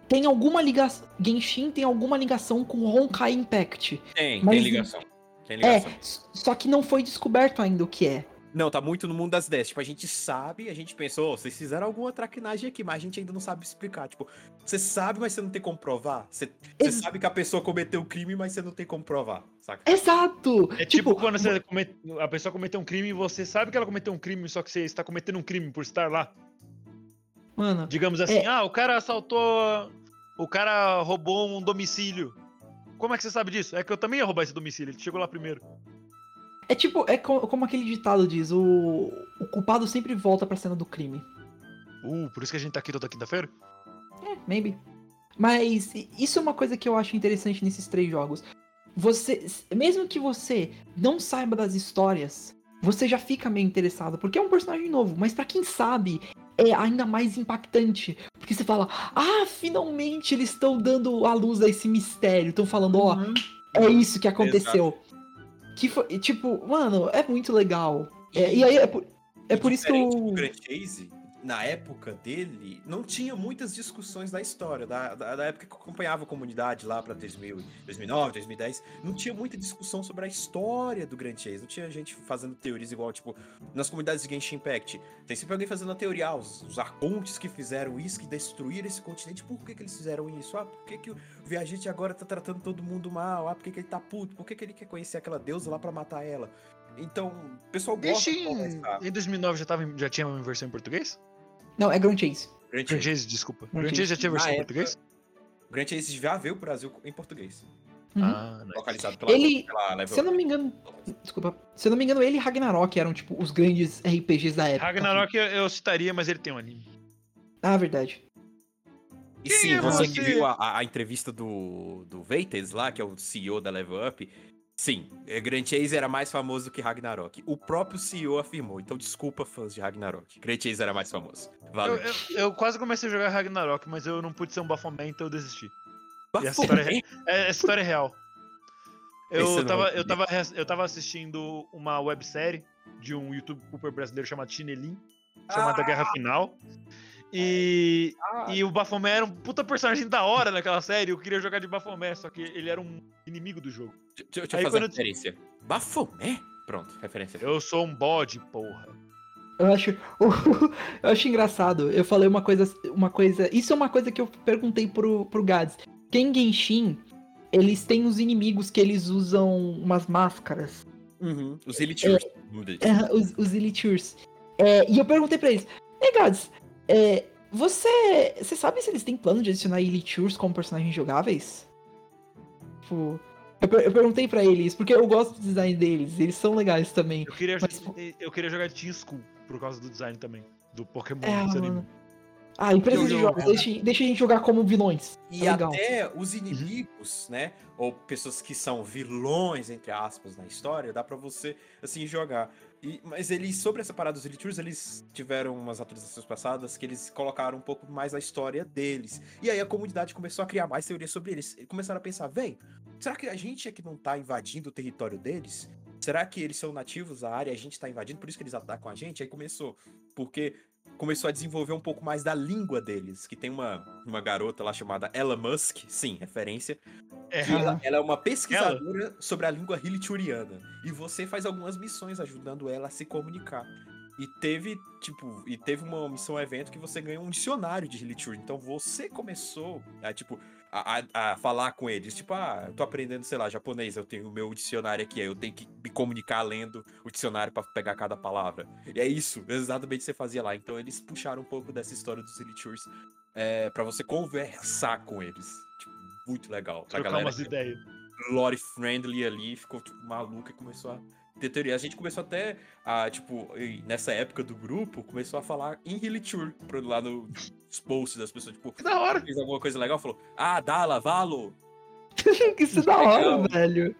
Speaker 2: tem alguma ligação. Genshin tem alguma ligação com Honkai Impact.
Speaker 5: Tem, mas... tem ligação. Tem
Speaker 2: ligação. É, só que não foi descoberto ainda o que é.
Speaker 5: Não, tá muito no mundo das ideias. Tipo, a gente sabe, a gente pensou, oh, vocês fizeram alguma traquinagem aqui, mas a gente ainda não sabe explicar. Tipo, você sabe, mas você não tem como provar. Você, Ex sabe que a pessoa cometeu o crime, mas você não tem como provar, saca?
Speaker 2: Exato!
Speaker 1: É tipo, tipo quando você comete... a pessoa cometeu um crime e você sabe que ela cometeu um crime, só que você está cometendo um crime por estar lá.
Speaker 2: Mano.
Speaker 1: Digamos assim, é... ah, o cara assaltou. O cara roubou um domicílio. Como é que você sabe disso? É que eu também ia roubar esse domicílio, ele chegou lá primeiro.
Speaker 2: É tipo, é como aquele ditado diz, o, o culpado sempre volta pra cena do crime.
Speaker 1: Uh, por isso que a gente tá aqui toda quinta-feira?
Speaker 2: É, maybe. Mas isso é uma coisa que eu acho interessante nesses três jogos. Você, mesmo que você não saiba das histórias, você já fica meio interessado, porque é um personagem novo, mas para quem sabe, é ainda mais impactante. Porque você fala, ah, finalmente eles estão dando a luz a esse mistério. Estão falando, ó, uhum. é isso que aconteceu. Exato. Que foi, tipo, mano, é muito legal. É, e aí é por, é por isso que o.
Speaker 5: Grand Chase, na época dele, não tinha muitas discussões da história. Da, da, da época que eu acompanhava a comunidade lá pra 2000, 2009, 2010, não tinha muita discussão sobre a história do Grand Chase. Não tinha gente fazendo teorias igual, tipo, nas comunidades de Genshin Impact. Tem sempre alguém fazendo a teoria, ah, os, os arcontes que fizeram isso, que destruíram esse continente, por que, que eles fizeram isso? Ah, por que, que o viajante agora tá tratando todo mundo mal? Ah, por que, que ele tá puto? Por que, que ele quer conhecer aquela deusa lá para matar ela? Então, o pessoal gosta
Speaker 1: Genshin, de em 2009 já, tava, já tinha uma versão em português?
Speaker 2: Não, é Grand Chase.
Speaker 1: Grand Chase, Chase desculpa. Grand, Grand Chase já tinha versão em português?
Speaker 5: Grand Chase já veio pro Brasil em português.
Speaker 2: Uhum. Ah, nice. Localizado pela, ele, pela se eu não me engano, desculpa, se eu não me engano, ele e Ragnarok eram tipo os grandes RPGs da época.
Speaker 1: Ragnarok eu, eu citaria, mas ele tem um anime.
Speaker 2: Ah, verdade.
Speaker 5: E Quem sim, é você, você, que viu a, a, entrevista do, do Veites lá, que é o CEO da Level Up, Sim, é, Grand Chase era mais famoso que Ragnarok. O próprio CEO afirmou, então desculpa fãs de Ragnarok. Grand Chase era mais famoso. Valeu.
Speaker 1: Eu, eu, eu quase comecei a jogar Ragnarok, mas eu não pude ser um Baphomet, então eu desisti. Baphomet? Essa história, é, é, história é real. Eu tava, eu, tava, eu tava assistindo uma websérie de um youtuber brasileiro chamado Chinelin, chamada ah. Guerra Final. E, ah. e o Baphomet era um puta personagem da hora naquela série. Eu queria jogar de Baphomet, só que ele era um inimigo do jogo.
Speaker 5: Deixa, deixa eu fazer uma referência. Eu... Baphomet? Pronto, referência.
Speaker 1: Eu sou um bode, porra.
Speaker 2: Eu acho, *laughs* eu acho engraçado. Eu falei uma coisa, uma coisa. Isso é uma coisa que eu perguntei pro, pro Gads. Tem Genshin, eles têm os inimigos que eles usam umas máscaras.
Speaker 5: Uhum, os Elitures.
Speaker 2: É, é, os, os Elitures. É, e eu perguntei pra eles, Ei, Gads, é, você. Você sabe se eles têm plano de adicionar Elite Tours como personagens jogáveis? Tipo. Eu, eu perguntei pra eles, porque eu gosto do design deles, eles são legais também.
Speaker 1: Eu queria, mas... eu queria jogar de Team School, por causa do design também. Do Pokémon. É,
Speaker 2: Ah, empresa
Speaker 1: Eu-
Speaker 2: de jogos, deixa, deixa a gente jogar como vilões.
Speaker 5: E
Speaker 2: É legal.
Speaker 5: até os inimigos, né? Ou pessoas que são vilões, entre aspas, na história, dá pra você, assim, jogar. E, mas eles, sobre essa parada dos Elite eles tiveram umas atualizações passadas que eles colocaram um pouco mais a história deles. E aí a comunidade começou a criar mais teorias sobre eles. E começaram a pensar, véi, será que a gente é que não tá invadindo o território deles? Será que eles são nativos da área e a gente tá invadindo, por isso que eles atacam a gente? Aí começou, porque começou a desenvolver um pouco mais da língua deles, que tem uma, uma garota lá chamada Ella Musk, sim, referência,
Speaker 1: É,
Speaker 5: ela, ela é uma pesquisadora sobre a língua hilituriana. E você faz algumas missões ajudando ela a se comunicar. E teve, tipo, e teve uma missão evento que você ganhou um dicionário de Hilitur. Então você começou a, tipo, a, a- a falar com eles. Tipo, ah, eu tô aprendendo, sei lá, japonês, eu tenho o meu dicionário aqui, aí eu tenho que me comunicar lendo o dicionário pra pegar cada palavra. E é isso, exatamente o que você fazia lá. Então eles puxaram um pouco dessa história dos Hiliturs é, para você conversar com eles. Tipo, muito legal. Pra
Speaker 1: trocar
Speaker 5: galera
Speaker 1: umas
Speaker 5: é
Speaker 1: ideias.
Speaker 5: lore friendly ali, ficou tipo, maluca e começou a ter teoria. A gente começou até a, tipo, nessa época do grupo, começou a falar em Hilitur, pro- lá no- nos posts das pessoas, tipo,
Speaker 1: Que da hora.
Speaker 5: fez alguma coisa legal, falou, ah, Dala, Valo. *laughs*
Speaker 2: Isso é da hora,
Speaker 5: Legal.
Speaker 2: velho.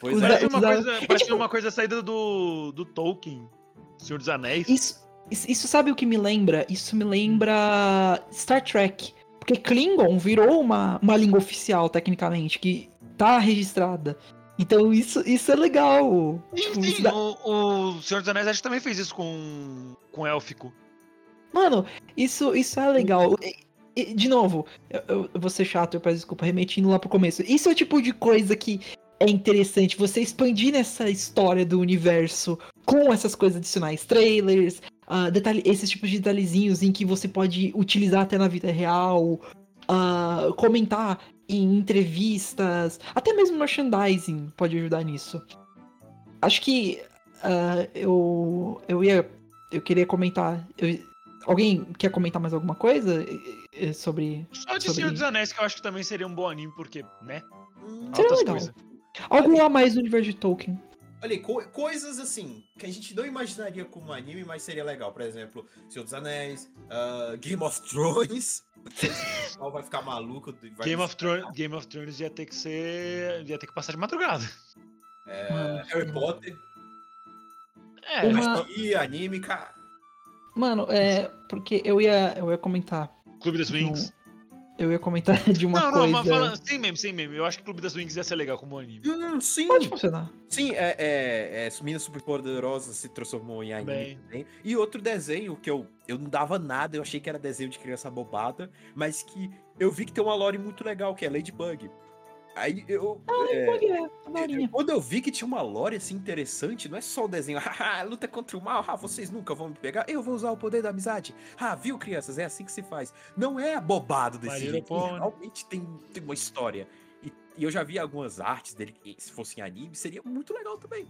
Speaker 5: Pois é. *laughs*
Speaker 1: uma coisa,
Speaker 2: É
Speaker 1: parece
Speaker 2: tipo-
Speaker 1: uma coisa saída do, do Tolkien, Senhor dos Anéis.
Speaker 2: Isso, isso, isso sabe o que me lembra? Isso me lembra Star Trek. Porque Klingon virou uma, uma língua oficial, tecnicamente, que tá registrada. Então isso, isso é legal. Tipo,
Speaker 1: Sim,
Speaker 2: isso dá-
Speaker 1: o, o Senhor dos Anéis acho que também fez isso com, com Élfico.
Speaker 2: Mano, isso, isso é legal. E- e, de novo, eu, eu- vou ser chato, eu peço desculpa, remetindo lá pro começo. Isso é o tipo de coisa que é interessante, você expandir nessa história do universo com essas coisas adicionais, trailers, ah, detalhe, esses tipos de detalhezinhos em que você pode utilizar até na vida real, ah, comentar em entrevistas, até mesmo merchandising pode ajudar nisso. Acho que ah, eu, eu ia. Eu queria comentar. eu- alguém quer comentar mais alguma coisa eh, sobre.
Speaker 1: Só de
Speaker 2: Sobre-
Speaker 1: Senhor dos Anéis, que eu acho que também seria um bom anime, porque, né?
Speaker 2: Seria legal.
Speaker 1: coisas.
Speaker 2: Algo a mais do universo de Tolkien.
Speaker 5: Olha co- coisas assim, que a gente não imaginaria como anime, mas seria legal. Por exemplo, Senhor dos Anéis, ah, Game of Thrones. *laughs* O pessoal vai ficar maluco. vai
Speaker 1: Game
Speaker 5: me
Speaker 1: of, Thrones, Game of Thrones ia ter que ser. ia ter que passar de madrugada.
Speaker 5: É,
Speaker 2: Mano,
Speaker 5: Harry Potter,
Speaker 1: É,
Speaker 2: Uma-
Speaker 5: e anime, cara.
Speaker 2: Mano, é. Porque eu ia, eu ia comentar.
Speaker 1: Clube das Wings.
Speaker 2: Eu ia comentar *laughs* de uma
Speaker 1: não,
Speaker 2: coisa.
Speaker 1: não, mas falando. Sem meme, sem meme. Eu acho que Clube das Wings ia ser legal como anime.
Speaker 5: Hum, sim.
Speaker 2: Pode funcionar.
Speaker 5: Sim, é, é, é Minas Superpoderosa se transformou em anime
Speaker 1: Bem.
Speaker 5: também. E outro desenho que eu, eu não dava nada, eu achei que era desenho de criança bobada, mas que eu vi que tem uma lore muito legal, que é Ladybug. Aí eu. é,
Speaker 2: Pode é,
Speaker 5: quando eu vi que tinha uma lore assim interessante, não é só o desenho, haha, *laughs* luta contra o mal, ah, vocês nunca vão me pegar, eu vou usar o poder da amizade. Ah, viu, crianças? É assim que se faz. Não é bobado desse jeito, realmente tem, tem uma história. E, e eu já vi algumas artes dele, que se fossem anime, seria muito legal também.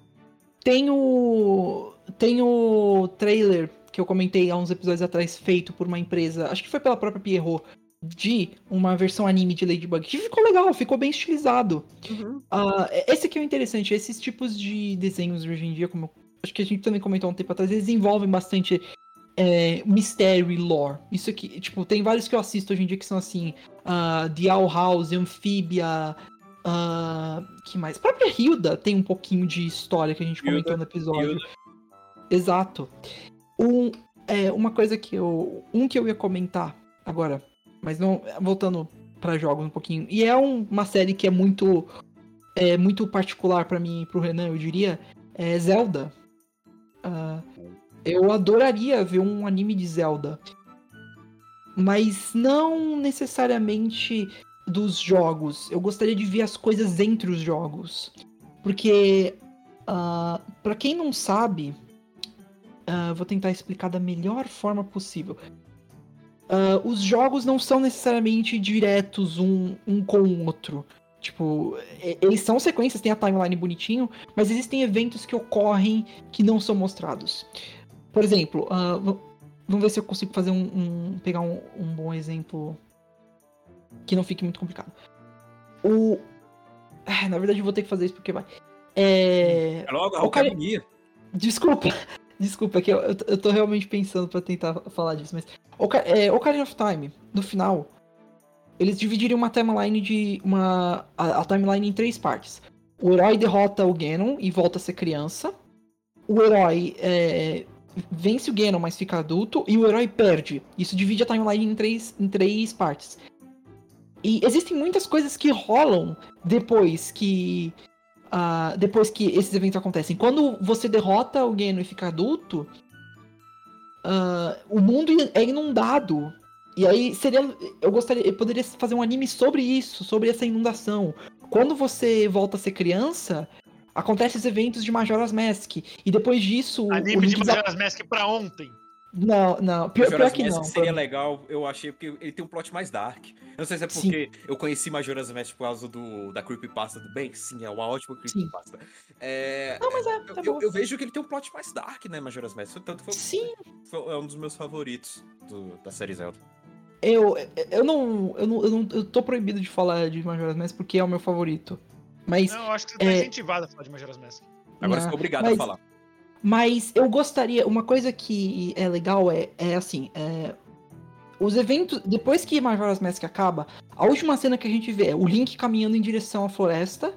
Speaker 2: Tem o. Tem o trailer que eu comentei há uns episódios atrás, feito por uma empresa, acho que foi pela própria Pierrot, de uma versão anime de Ladybug, que ficou legal, ficou bem estilizado. Ah, esse aqui é o interessante, esses tipos de desenhos de hoje em dia, como eu- acho que a gente também comentou há um tempo atrás, eles envolvem bastante é, mistério e lore. Isso aqui, tipo, tem vários que eu assisto hoje em dia que são assim, ah, The Owl House, Amphibia, ah, que mais? A própria Hilda tem um pouquinho de história que a gente
Speaker 5: Hilda,
Speaker 2: comentou no episódio.
Speaker 5: Hilda.
Speaker 2: Exato. Um, é, uma coisa que eu. Um que eu ia comentar agora, mas não. Voltando pra jogos um pouquinho. E é um- uma série que é muito. É muito particular pra mim e pro Renan, eu diria. É Zelda. Ah, eu adoraria ver um anime de Zelda. Mas não necessariamente dos jogos. Eu gostaria de ver as coisas entre os jogos. Porque, ah, para quem não sabe, ah, vou tentar explicar da melhor forma possível. Ah, os jogos não são necessariamente diretos um, um com o outro. Tipo, eles são sequências, tem a timeline bonitinho, mas existem eventos que ocorrem que não são mostrados. Por exemplo, v- vamos ver se eu consigo fazer um, um- pegar um, um bom exemplo que não fique muito complicado. O, Ah, na verdade, eu vou ter que fazer isso porque vai. É,
Speaker 5: É logo,
Speaker 2: O cara-
Speaker 5: Hulk
Speaker 2: Desculpa. *laughs* Desculpa, que eu, eu, eu tô realmente pensando pra tentar falar disso, mas. Oca é, Ocarina of Time, no final, eles dividiriam uma timeline de. uma a, a, timeline em três partes. O herói derrota o Ganon e volta a ser criança. O herói é, vence o Ganon, mas fica adulto. E o herói perde. Isso divide a timeline em três, em três partes. E existem muitas coisas que rolam depois que. Uh, depois que esses eventos acontecem. Quando você derrota o Ganon e fica adulto, uh, o mundo é inundado e aí seria. Eu gostaria. Eu poderia fazer um anime sobre isso, sobre essa inundação. Quando você volta a ser criança, acontecem os eventos de Majora's Mask. E depois disso.
Speaker 1: Anime de Majora's Mask pra ontem.
Speaker 2: Não, não. Pior, pior que Mask não.
Speaker 5: Seria pra... legal, eu achei, porque ele tem um plot mais dark. Eu não sei se é porque sim. eu conheci Majora's Mask por causa do, da Creepypasta do bem. Sim, é uma ótima Creepypasta. É,
Speaker 2: não, mas é.
Speaker 5: é eu, eu, eu, vejo que ele tem um plot mais dark, né, Majora's Mask. Tanto foi,
Speaker 2: sim.
Speaker 5: Foi, é um dos meus favoritos do, da série Zelda.
Speaker 2: Eu, eu, não, eu não. Eu não. Eu tô proibido de falar de Majora's Mask porque é o meu favorito. Mas.
Speaker 1: Não, eu acho que você tá é... incentivado a falar de Majora's Mask.
Speaker 5: Agora você é obrigado mas, a falar.
Speaker 2: Mas eu gostaria. Uma coisa que é legal é, é assim. É, os eventos. Depois que Majora's Mask acaba, a última cena que a gente vê é o Link caminhando em direção à floresta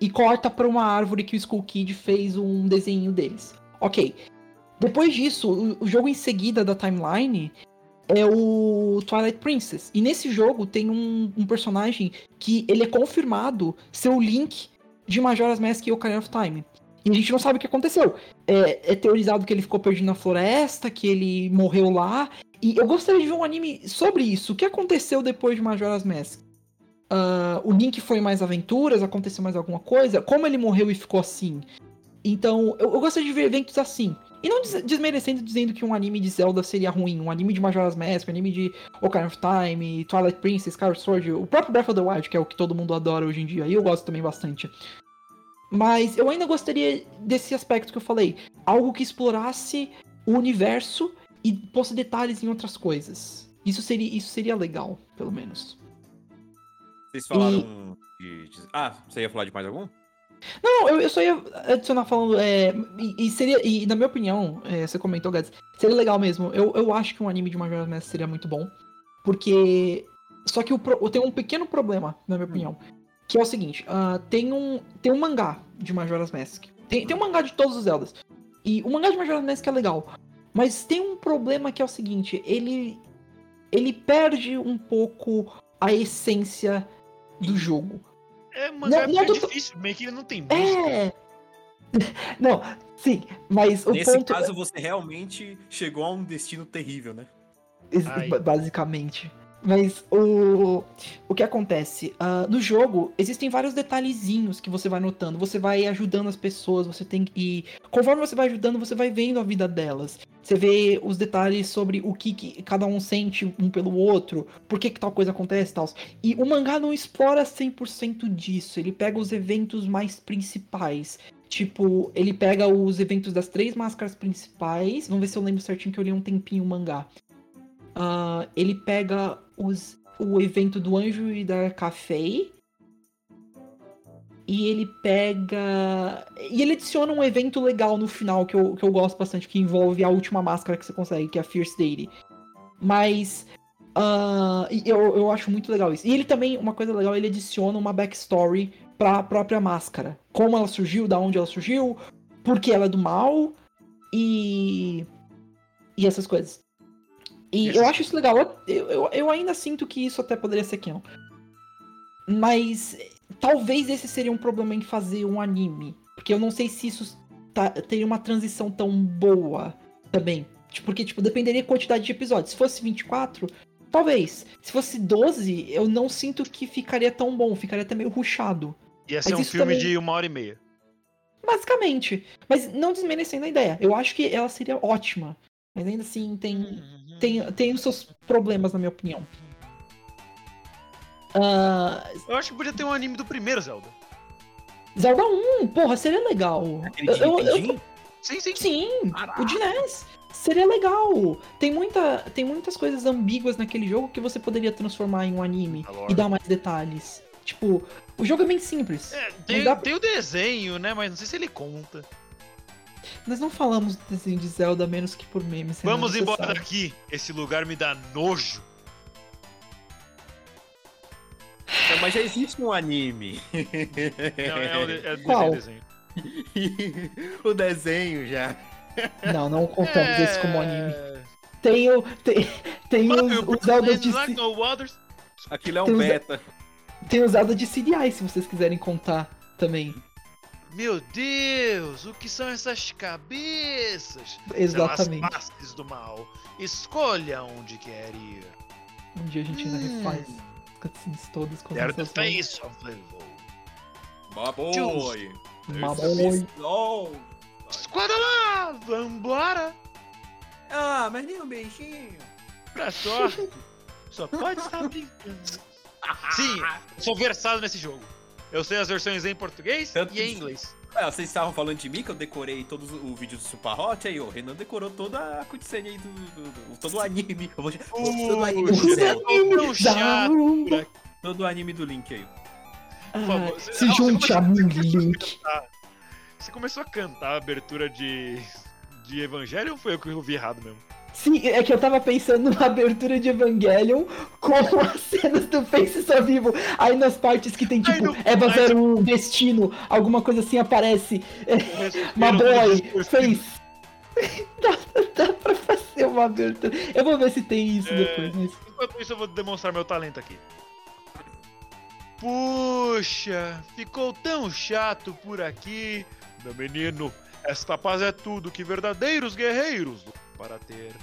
Speaker 2: e corta pra uma árvore que o Skull Kid fez um desenho deles. Ok. Depois disso, o, o jogo em seguida da timeline é o Twilight Princess. E nesse jogo tem um, um, personagem que ele é confirmado ser o Link de Majora's Mask e Ocarina of Time. E a gente não sabe o que aconteceu. É, é, teorizado que ele ficou perdido na floresta, que ele morreu lá. E eu gostaria de ver um anime sobre isso. O que aconteceu depois de Majora's Mask? Uh, o Link foi mais aventuras? Aconteceu mais alguma coisa? Como ele morreu e ficou assim? Então, eu, eu gostaria de ver eventos assim. E não desmerecendo dizendo que um anime de Zelda seria ruim. Um anime de Majora's Mask, um anime de Ocarina of Time, Twilight Princess, Skyward Sword, o próprio Breath of the Wild, que é o que todo mundo adora hoje em dia. E eu gosto também bastante. Mas eu ainda gostaria desse aspecto que eu falei. Algo que explorasse o universo e posse detalhes em outras coisas. Isso seria, isso seria legal, pelo menos.
Speaker 5: Vocês falaram e... de... Ah, você ia falar de mais algum?
Speaker 2: Não, eu, eu só ia adicionar falando. É, e, e, seria. E na minha opinião, é, você comentou, Gads, seria legal mesmo. Eu, eu acho que um anime de Majora's Mask seria muito bom. Porque. Só que o, tem um pequeno problema, na minha opinião. Que é o seguinte: uh, tem, um, tem um mangá de Majora's Mask. Tem, tem um mangá de todos os Zeldas. E o mangá de Majora's Mask é legal. Mas tem um problema que é o seguinte: ele. Ele perde um pouco a essência do jogo.
Speaker 1: É, mas não, é não, difícil, meio que ele não tem música. É. *laughs*
Speaker 2: Não, sim, mas o
Speaker 5: Nesse
Speaker 2: ponto...
Speaker 5: caso, você realmente chegou a um destino terrível, né?
Speaker 2: Ai. Basicamente. Mas o, o que acontece? Uh, no jogo, existem vários detalhezinhos que você vai notando. Você vai ajudando as pessoas, você tem que. Conforme você vai ajudando, você vai vendo a vida delas. Você vê os detalhes sobre o que, que cada um sente um pelo outro, por que, que tal coisa acontece e tal. E o mangá não explora 100% disso. Ele pega os eventos mais principais. Tipo, ele pega os eventos das três máscaras principais. Vamos ver se eu lembro certinho que eu li um tempinho o mangá. Uh, ele pega os, o evento do Anjo e da Café. E ele pega. E ele adiciona um evento legal no final que eu, que eu gosto bastante, que envolve a última máscara que você consegue, que é a Fierce Lady. Mas. Uh, eu, eu acho muito legal isso. E ele também, uma coisa legal, ele adiciona uma backstory pra própria máscara. Como ela surgiu, da onde ela surgiu, por que ela é do mal e. E essas coisas. E eu acho isso legal. Eu, eu, eu, ainda sinto que isso até poderia ser canon. Mas talvez esse seria um problema em fazer um anime. Porque eu não sei se isso tá, teria uma transição tão boa também. Tipo, porque, tipo, dependeria da quantidade de episódios. Se fosse 24, talvez. Se fosse 12, eu não sinto que ficaria tão bom. Ficaria até meio ruchado.
Speaker 1: Ia ser Mas um filme também... de uma hora e meia.
Speaker 2: Basicamente. Mas não desmerecendo a ideia. Eu acho que ela seria ótima. Mas ainda assim tem, uhum. tem, tem os seus problemas, na minha opinião.
Speaker 1: Uh... Eu acho que podia ter um anime do primeiro Zelda.
Speaker 2: Zelda 1, porra, seria legal.
Speaker 5: Aquele eu, eu, eu,
Speaker 2: Sim, sim. Sim, Caraca. o de NES. Seria legal. Tem, muita, tem muitas coisas ambíguas naquele jogo que você poderia transformar em um anime e dar mais detalhes. Tipo, o jogo é bem simples.
Speaker 1: É, tem, dá... tem o desenho, né? Mas não sei se ele conta.
Speaker 2: Nós não falamos do desenho de Zelda menos que por meme. se não
Speaker 1: Vamos embora daqui. Esse lugar me dá nojo.
Speaker 5: Não, mas já existe um anime.
Speaker 1: Não, é, o- é
Speaker 2: Qual?
Speaker 1: desenho, *laughs*
Speaker 5: o desenho já.
Speaker 2: Não, não contamos esse como anime.
Speaker 1: É...
Speaker 2: Tem o. Tem, tem os, os Zeldas de.
Speaker 1: Like no.
Speaker 5: Aquilo é
Speaker 2: Tem
Speaker 5: um
Speaker 2: os-
Speaker 5: beta.
Speaker 2: Tem os Zelda de CDI, se vocês quiserem contar também.
Speaker 1: Meu Deus, o que são essas cabeças?
Speaker 2: Exatamente.
Speaker 1: São as faces do mal. Escolha onde quer ir.
Speaker 2: Um dia a gente ainda
Speaker 1: Hum.
Speaker 2: refaz cutscenes todas com
Speaker 1: They're the face of evil.
Speaker 5: Baboy.
Speaker 2: Maboy.
Speaker 5: Oh.
Speaker 1: Esquadra lá, vambora.
Speaker 5: Ah, mas nem um beijinho.
Speaker 1: Pra sorte, só pode estar brincando. *laughs* Sim, sou versado nesse jogo. Eu sei as versões em português
Speaker 5: Tanto
Speaker 1: e em inglês.
Speaker 5: Ah, vocês estavam falando de mim, que eu decorei todos o vídeo do Super Hot, aí o Renan decorou toda a cutscene aí do, do- do- todo o anime. Eu vou, todo, o anime do,
Speaker 1: é
Speaker 5: todo o anime do Link aí.
Speaker 2: Ah,
Speaker 1: favor.
Speaker 2: se
Speaker 1: Não,
Speaker 2: junte a mim, Link.
Speaker 1: Você começou a cantar a abertura de, de Evangelho ou foi eu que ouvi errado mesmo?
Speaker 2: Sim, é que eu tava pensando na abertura de Evangelion com *laughs* as cenas do Face só vivo. Aí nas partes que tem tipo Eva
Speaker 1: ai,
Speaker 2: 01, Destino, alguma coisa assim aparece. *laughs* Uma
Speaker 1: um
Speaker 2: boy, Face. *laughs* dá, dá pra fazer uma abertura. Eu vou ver se tem isso
Speaker 1: É.
Speaker 2: depois, mas.
Speaker 1: Enquanto isso, eu vou demonstrar meu talento aqui. Puxa, ficou tão chato por aqui. Meu menino, esta paz é tudo que verdadeiros guerreiros para ter.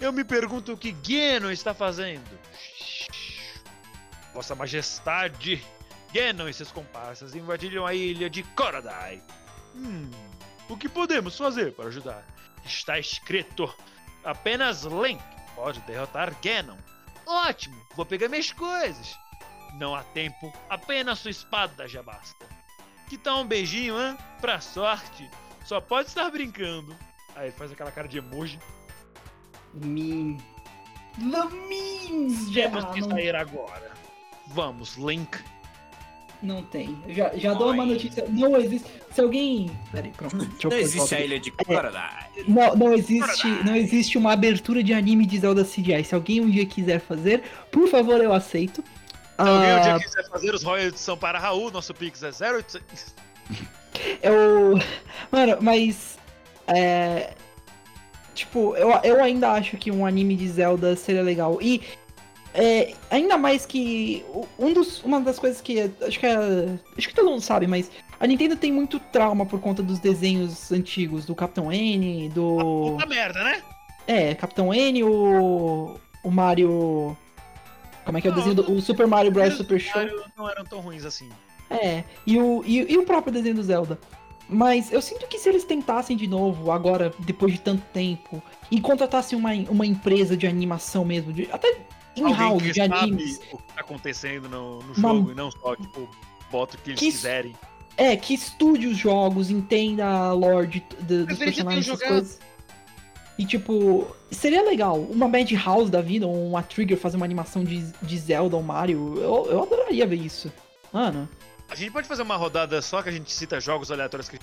Speaker 1: Eu me pergunto o que Genon está fazendo. Vossa Majestade, Genon e seus comparsas invadiram a ilha de Korodai. Hum, o que podemos fazer para ajudar? Está escrito: apenas Link pode derrotar Ganon. Ótimo, vou pegar minhas coisas. Não há tempo, apenas sua espada já basta. Que tal um beijinho, hã? Pra sorte, só pode estar brincando. Aí ele faz aquela cara de emoji.
Speaker 2: Mim. Lamins já
Speaker 1: Temos que sair agora. Vamos, Link.
Speaker 2: não tem. Já, já dou uma notícia. Não existe. Se alguém. Peraí, pronto. Deixa eu
Speaker 5: Não existe a ilha de Korodai.
Speaker 2: Não, não existe, não existe uma abertura de anime de Zelda CGI. Se alguém um dia quiser fazer, por favor, eu aceito.
Speaker 1: Se alguém um
Speaker 2: Ah,
Speaker 1: dia quiser fazer os royalties são para Raul, nosso Pix é 0800. *laughs*
Speaker 2: eu. Mano, mas. É. Tipo, eu, eu ainda acho que um anime de Zelda seria legal. E. é, ainda mais que. Um dos, uma das coisas que. Acho que é. Acho que todo mundo sabe, mas. A Nintendo tem muito trauma por conta dos desenhos antigos, do Capitão N, do.
Speaker 1: Puta merda, né?
Speaker 2: É, Capitão N, o. O Mario. Como é que é o
Speaker 1: Não,
Speaker 2: desenho do. O Super Mario Bros. Super Show.
Speaker 1: Mario Não eram tão ruins assim.
Speaker 2: É, e o, e, e o próprio desenho do Zelda. Mas eu sinto que se eles tentassem de novo, agora, depois de tanto tempo, e contratassem uma, uma empresa de animação mesmo, de, até in-house
Speaker 1: que
Speaker 2: de
Speaker 1: sabe
Speaker 2: animes.
Speaker 1: o que tá acontecendo no, no
Speaker 2: Uma-
Speaker 1: jogo e não só, tipo, bota o que eles
Speaker 2: Que
Speaker 1: quiserem.
Speaker 2: É, que estude os jogos, entenda a lore de- de- dos personagens, essas coisas. E tipo, seria legal, uma Madhouse da vida, ou uma Trigger fazer uma animação de, de Zelda ou Mario, eu, eu adoraria ver isso. Mano,
Speaker 1: A gente pode fazer uma rodada só que a gente cita jogos aleatórios que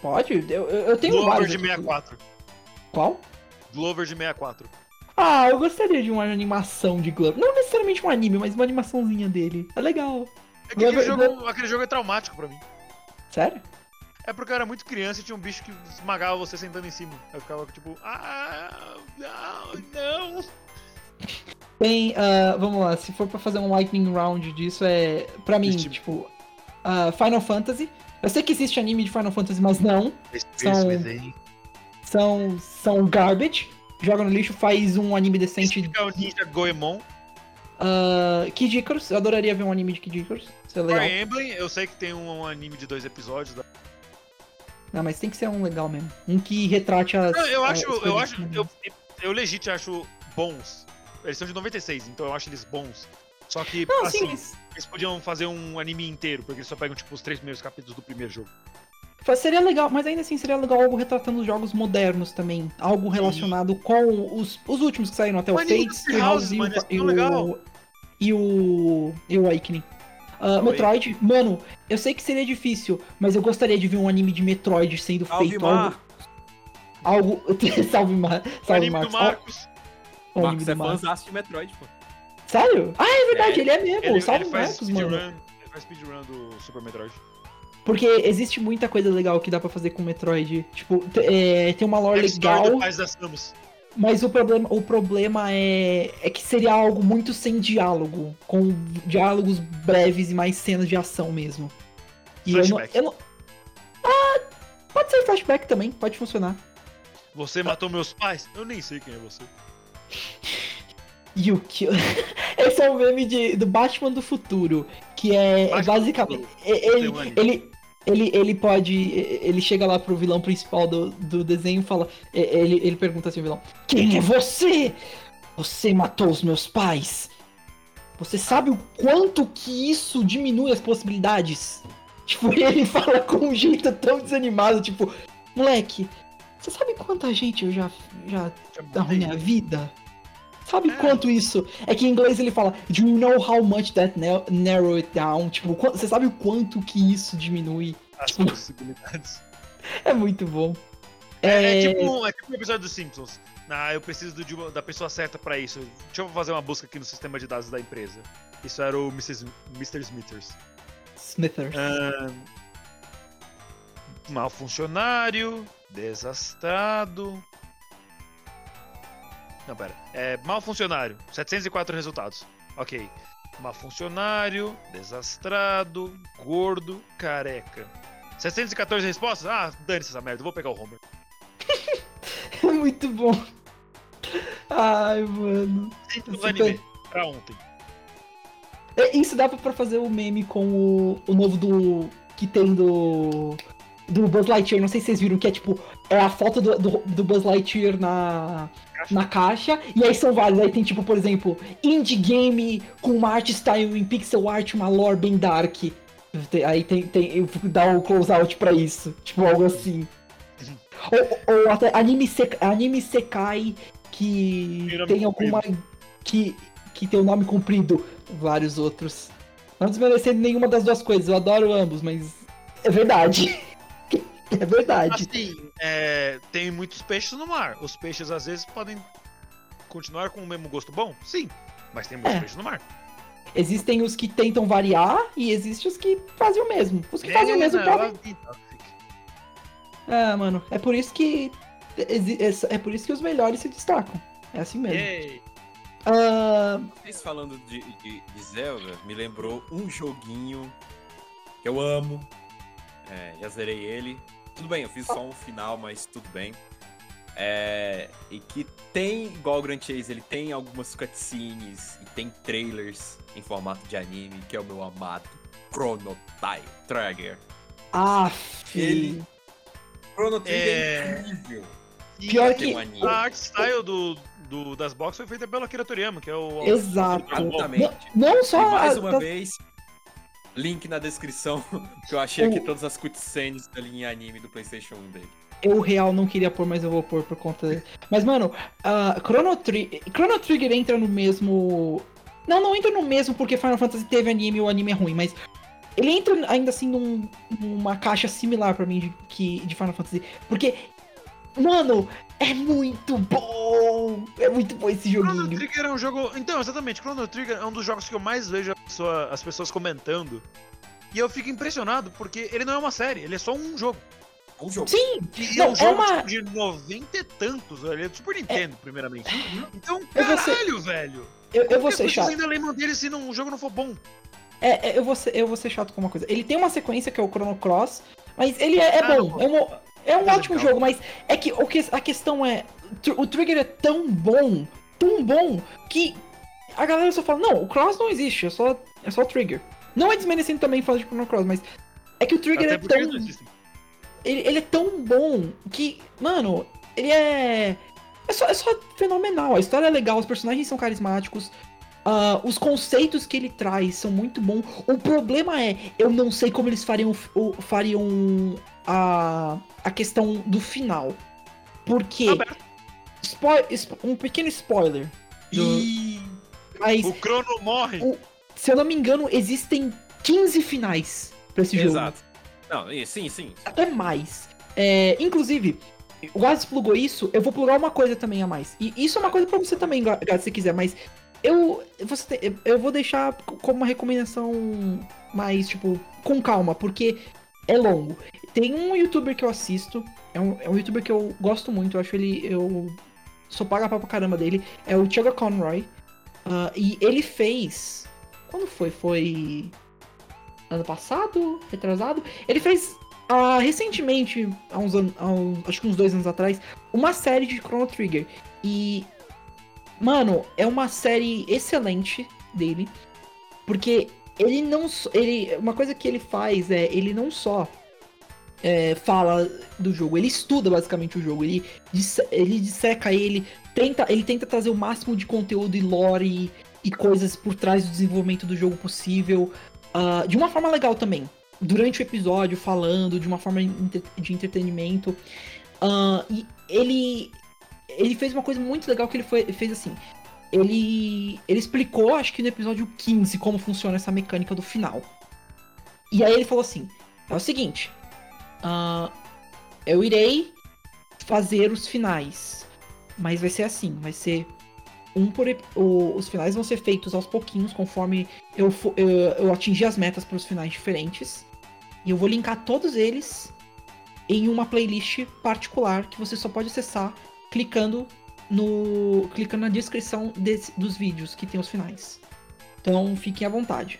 Speaker 2: pode? Eu, eu tenho
Speaker 1: Glover
Speaker 2: vários.
Speaker 1: de
Speaker 2: aqui.
Speaker 1: 64.
Speaker 2: Qual?
Speaker 1: Glover de 64.
Speaker 2: Ah, eu gostaria de uma animação de Glover. Não necessariamente um anime, mas uma animaçãozinha dele. É legal.
Speaker 1: É que aquele
Speaker 2: Glover-
Speaker 1: jogo, aquele jogo é traumático pra mim.
Speaker 2: Sério?
Speaker 1: É porque eu era muito criança e tinha um bicho que esmagava você sentando em cima. Eu ficava tipo, ah, não, não.
Speaker 2: Tem, ah, vamos lá, se for pra fazer um lightning round disso, é. Pra mim,
Speaker 1: Esse-
Speaker 2: tipo. ah, Final Fantasy. Eu sei que existe anime de Final Fantasy, mas não. São- São. São garbage. Joga no lixo, faz um anime decente.
Speaker 1: Esse é o Ninja Goemon.
Speaker 2: Uh, Kid Icarus, eu adoraria ver um anime de Kid Icarus. Isso é legal.
Speaker 1: Fire Emblem, eu sei que tem um anime de dois episódios. da-
Speaker 2: Não, mas tem que ser um legal mesmo. Um que retrate as.
Speaker 1: Não, eu
Speaker 2: as
Speaker 1: acho, eu
Speaker 2: coisas
Speaker 1: acho,
Speaker 2: que-
Speaker 1: eu, eu legit acho bons. Eles são de 96, então eu acho eles bons. Só que,
Speaker 2: Não,
Speaker 1: assim,
Speaker 2: sim, mas.
Speaker 1: eles podiam fazer um anime inteiro, porque eles só pegam, tipo, os três primeiros capítulos do primeiro jogo.
Speaker 2: Seria legal, mas ainda assim seria legal algo retratando os jogos modernos também. Algo relacionado com os, os últimos que saíram até o Fates, e o
Speaker 1: House,
Speaker 2: e
Speaker 1: é
Speaker 2: e o. E o. E o Awakening.
Speaker 1: Oi.
Speaker 2: Metroid, mano, eu sei que seria difícil, mas eu gostaria de ver um anime de Metroid sendo
Speaker 5: Salve,
Speaker 2: feito algo. *laughs* Algo. *laughs* salve, Mar... Salve
Speaker 1: anime
Speaker 2: Marcos.
Speaker 1: Marcos.
Speaker 2: O
Speaker 5: Marcos é fãzaço de Metroid, pô.
Speaker 2: Sério? Ah, é verdade,
Speaker 5: É,
Speaker 2: ele é mesmo.
Speaker 1: Ele,
Speaker 2: salve
Speaker 1: ele faz
Speaker 2: Marcos, mano.
Speaker 1: speedrun. Ele faz speedrun do Super Metroid.
Speaker 2: Porque existe muita coisa legal que dá pra fazer com Metroid. Tipo, é, tem uma lore legal, mas o problema, o problema é, é que seria algo muito sem diálogo. Com diálogos breves e mais cenas de ação mesmo. E eu não,
Speaker 1: Flashback.
Speaker 2: eu não. Ah, pode ser flashback também, pode funcionar.
Speaker 1: Você matou meus pais? Eu nem sei quem é você. *laughs*
Speaker 2: Yuki. *laughs* Esse é o meme de, do Batman do futuro. Que é, é basicamente. Ele,
Speaker 1: um
Speaker 2: ele, ele, ele pode. Ele chega lá pro vilão principal do, do desenho e fala. Ele, ele pergunta assim vilão: Quem é você? Você matou os meus pais. Você sabe o quanto que isso diminui as possibilidades? *laughs* Tipo, ele fala com um jeito tão desanimado, tipo, moleque, você sabe quanta gente eu já, já arruinei a vida? Sabe
Speaker 1: É.
Speaker 2: quanto isso? É que em inglês ele fala, Do you know how much that na- narrow it down? Tipo, você sabe o quanto que isso diminui?
Speaker 1: As
Speaker 2: Tipo-
Speaker 1: possibilidades. *laughs*
Speaker 2: É muito bom.
Speaker 1: É, é tipo, um- é tipo um episódio dos Simpsons. Ah, eu preciso do- de uma- da pessoa certa pra isso. Deixa eu fazer uma busca aqui no sistema de dados da empresa. Isso era o Mrs. Mr. Smithers.
Speaker 2: Smithers.
Speaker 1: Ahn, Mal funcionário, desastrado. Não, pera. É, mal funcionário, 704 resultados. Ok. Mal funcionário, desastrado, gordo, careca. 714 respostas? Ah, dane-se essa merda, vou pegar o Homer. *laughs*
Speaker 2: É muito bom. Ai, mano. Super-
Speaker 1: anime, pra ontem.
Speaker 2: É, Isso dá pra fazer o meme com o, o novo do. que tem do. Do Buzz Lightyear, não sei se vocês viram, que é tipo. É a foto do, do, do Buzz Lightyear na. Na caixa, e aí são vários. Aí tem tipo, por exemplo, indie game com uma art style em pixel art, uma lore bem dark. Aí tem, tem eu vou dar um close out pra isso. Tipo, algo assim. Ou, ou até anime, sek, anime Sekai que
Speaker 1: Tem
Speaker 2: alguma. Que, que tem o nome comprido. Vários outros. Não desmerecendo nenhuma das duas coisas, eu adoro ambos, mas é verdade. *laughs* é verdade.
Speaker 1: Assim, é, tem muitos peixes no mar. Os peixes às vezes podem continuar com o mesmo gosto bom? Sim. Mas tem muitos
Speaker 2: É.
Speaker 1: peixes no mar.
Speaker 2: Existem os que tentam variar e existem os que fazem o mesmo. Os que fazem o mesmo podem. Ah, mano, é por isso que. É é por isso que os melhores se destacam. É assim mesmo.
Speaker 1: Yay.
Speaker 2: Ah,
Speaker 5: Vocês falando de, de, de Zelda, me lembrou um joguinho que eu amo. É, já zerei ele. Tudo bem, eu fiz só um final, mas tudo bem. É, e que tem, igual o Grand Chase, ele tem algumas cutscenes e tem trailers em formato de anime, que é o meu amado Chrono Trigger.
Speaker 2: af.
Speaker 5: Ele- Chrono Trigger é,
Speaker 1: É.
Speaker 5: incrível.
Speaker 2: Pior que-
Speaker 5: um anime.
Speaker 1: A art style do, do- das boxes foi feita pelo Akira Toriyama, que é o.
Speaker 2: Exato.
Speaker 5: Exatamente.
Speaker 2: Não, não só.
Speaker 5: E mais uma vez, link na descrição, *laughs* que eu achei aqui todas as cutscenes da linha anime do PlayStation 1 dele.
Speaker 2: Eu real não queria pôr, mas eu vou pôr por conta. Mas, mano, ah, Chrono, Tri- Chrono Trigger entra no mesmo. Não, não entra no mesmo porque Final Fantasy teve anime e o anime é ruim, mas. Ele entra ainda assim num- numa caixa similar pra mim de, que, de Final Fantasy. Porque, mano, é muito bom! É muito bom esse
Speaker 1: Chrono
Speaker 2: joguinho.
Speaker 1: Trigger é um jogo. Então, exatamente, Chrono Trigger é um dos jogos que eu mais vejo a pessoa- as pessoas comentando. E eu fico impressionado, porque ele não é uma série, ele é só um jogo.
Speaker 5: Um jogo.
Speaker 2: Sim!
Speaker 1: E
Speaker 2: Não,
Speaker 1: é um
Speaker 2: é
Speaker 1: jogo
Speaker 2: uma-
Speaker 1: tipo, de 90 e tantos, ele é do Super Nintendo, primeiramente. Então,
Speaker 2: Eu vou ser-
Speaker 1: caralho, velho!
Speaker 2: Eu, eu vou
Speaker 1: que
Speaker 2: ser chato.
Speaker 1: ainda lembram dele se não, o jogo não for bom?
Speaker 2: É, é, eu, vou ser, eu vou ser chato com uma coisa. Ele tem uma sequência que é o Chrono Cross, mas ele é, é
Speaker 1: Ah,
Speaker 2: bom.
Speaker 1: não.
Speaker 2: É um, é um
Speaker 1: É
Speaker 2: ótimo
Speaker 1: legal.
Speaker 2: jogo, mas é que, o que a questão é. O Trigger é tão bom, tão bom, que a galera só fala: não, o Cross não existe, é só, é só o Trigger. Não é desmerecendo também falar de Chrono Cross, mas é que o Trigger é tão. Ele, ele é tão bom que, mano, ele é. É só, é só fenomenal. A história é legal, os personagens são carismáticos. Ah, os conceitos que ele traz são muito bons. O problema é, eu não sei como eles fariam, o- fariam a, a questão do final. Porque. Spo- spo- um pequeno spoiler. Mas,
Speaker 1: o Crono morre.
Speaker 2: O- se eu não me engano, existem 15 finais. pra esse jogo.
Speaker 5: Exato. Não, sim, sim.
Speaker 2: Até mais. É, inclusive, o Gaz plugou isso, eu vou plugar uma coisa também a mais. E isso é uma coisa pra você também, Gaz, se você quiser, mas eu, você eu vou deixar como uma recomendação mais, tipo, com calma, porque é longo. Tem um youtuber que eu assisto, é um, é um youtuber que eu gosto muito, eu acho ele. Eu sou paga pra caramba dele, é o Chuga Conroy. Ah, e ele fez. Quando foi? Foi. Ano passado? Retrasado? Ele fez ah, recentemente, há uns há uns- acho que uns dois anos atrás, uma série de Chrono Trigger. E, mano, é uma série excelente dele, porque ele não, ele, uma coisa que ele faz é, ele não só é, fala do jogo, ele estuda basicamente o jogo, ele, ele disseca ele, tenta, ele tenta trazer o máximo de conteúdo e lore e, coisas por trás do desenvolvimento do jogo possível, ah, de uma forma legal também durante o episódio falando de uma forma de entretenimento. Ah, e ele ele fez uma coisa muito legal que ele foi, fez assim. Ele ele explicou, acho que no episódio 15, como funciona essa mecânica do final. E aí ele falou assim: é o seguinte, ah, eu irei fazer os finais, mas vai ser assim, vai ser um por o- os finais vão ser feitos aos pouquinhos conforme eu, eu, eu atingir as metas para os finais diferentes. E eu vou linkar todos eles em uma playlist particular que você só pode acessar clicando no clicando na descrição desse- dos vídeos que tem os finais. Então fiquem à vontade.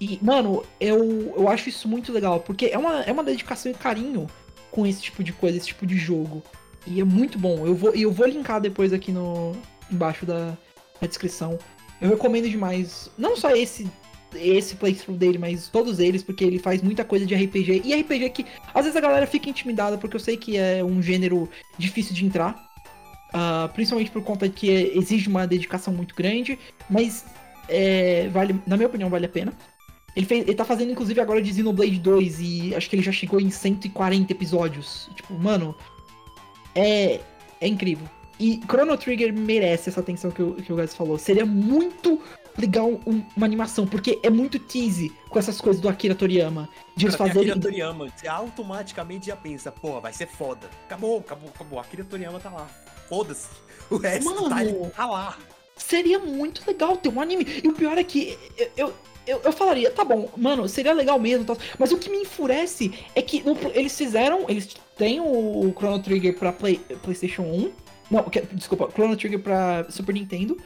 Speaker 2: E, mano, eu, eu acho isso muito legal, porque é uma, é uma dedicação e carinho com esse tipo de coisa, esse tipo de jogo. E é muito bom. Eu vou, eu vou linkar depois aqui no embaixo da, da descrição. Eu recomendo demais, não só esse esse playthrough dele, mas todos eles, porque ele faz muita coisa de RPG. E RPG que às vezes a galera fica intimidada, porque eu sei que é um gênero difícil de entrar. ah, principalmente por conta que exige uma dedicação muito grande. Mas é, vale, na minha opinião, vale a pena. Ele, fez, ele tá fazendo, inclusive, agora de Xenoblade 2 e acho que ele já chegou em 140 episódios. Tipo, mano, é, é incrível. E Chrono Trigger merece essa atenção que o, que o Gaz falou. Seria muito legal um- uma animação, porque é muito tease com essas coisas do Akira Toriyama. De eles fazerem.
Speaker 5: Akira Toriyama, você automaticamente já pensa, pô, vai ser foda. Acabou, acabou, acabou. Akira Toriyama tá lá. Foda-se. O resto tá,
Speaker 2: Mano.
Speaker 5: tá lá.
Speaker 2: Seria muito legal ter um anime. E o pior é que eu, eu, eu, eu falaria, tá bom, mano, seria legal mesmo. tal. Mas o que me enfurece é que no- eles fizeram. Eles têm o Chrono Trigger pra Play- PlayStation 1. Não, que- desculpa, Chrono Trigger pra Super Nintendo.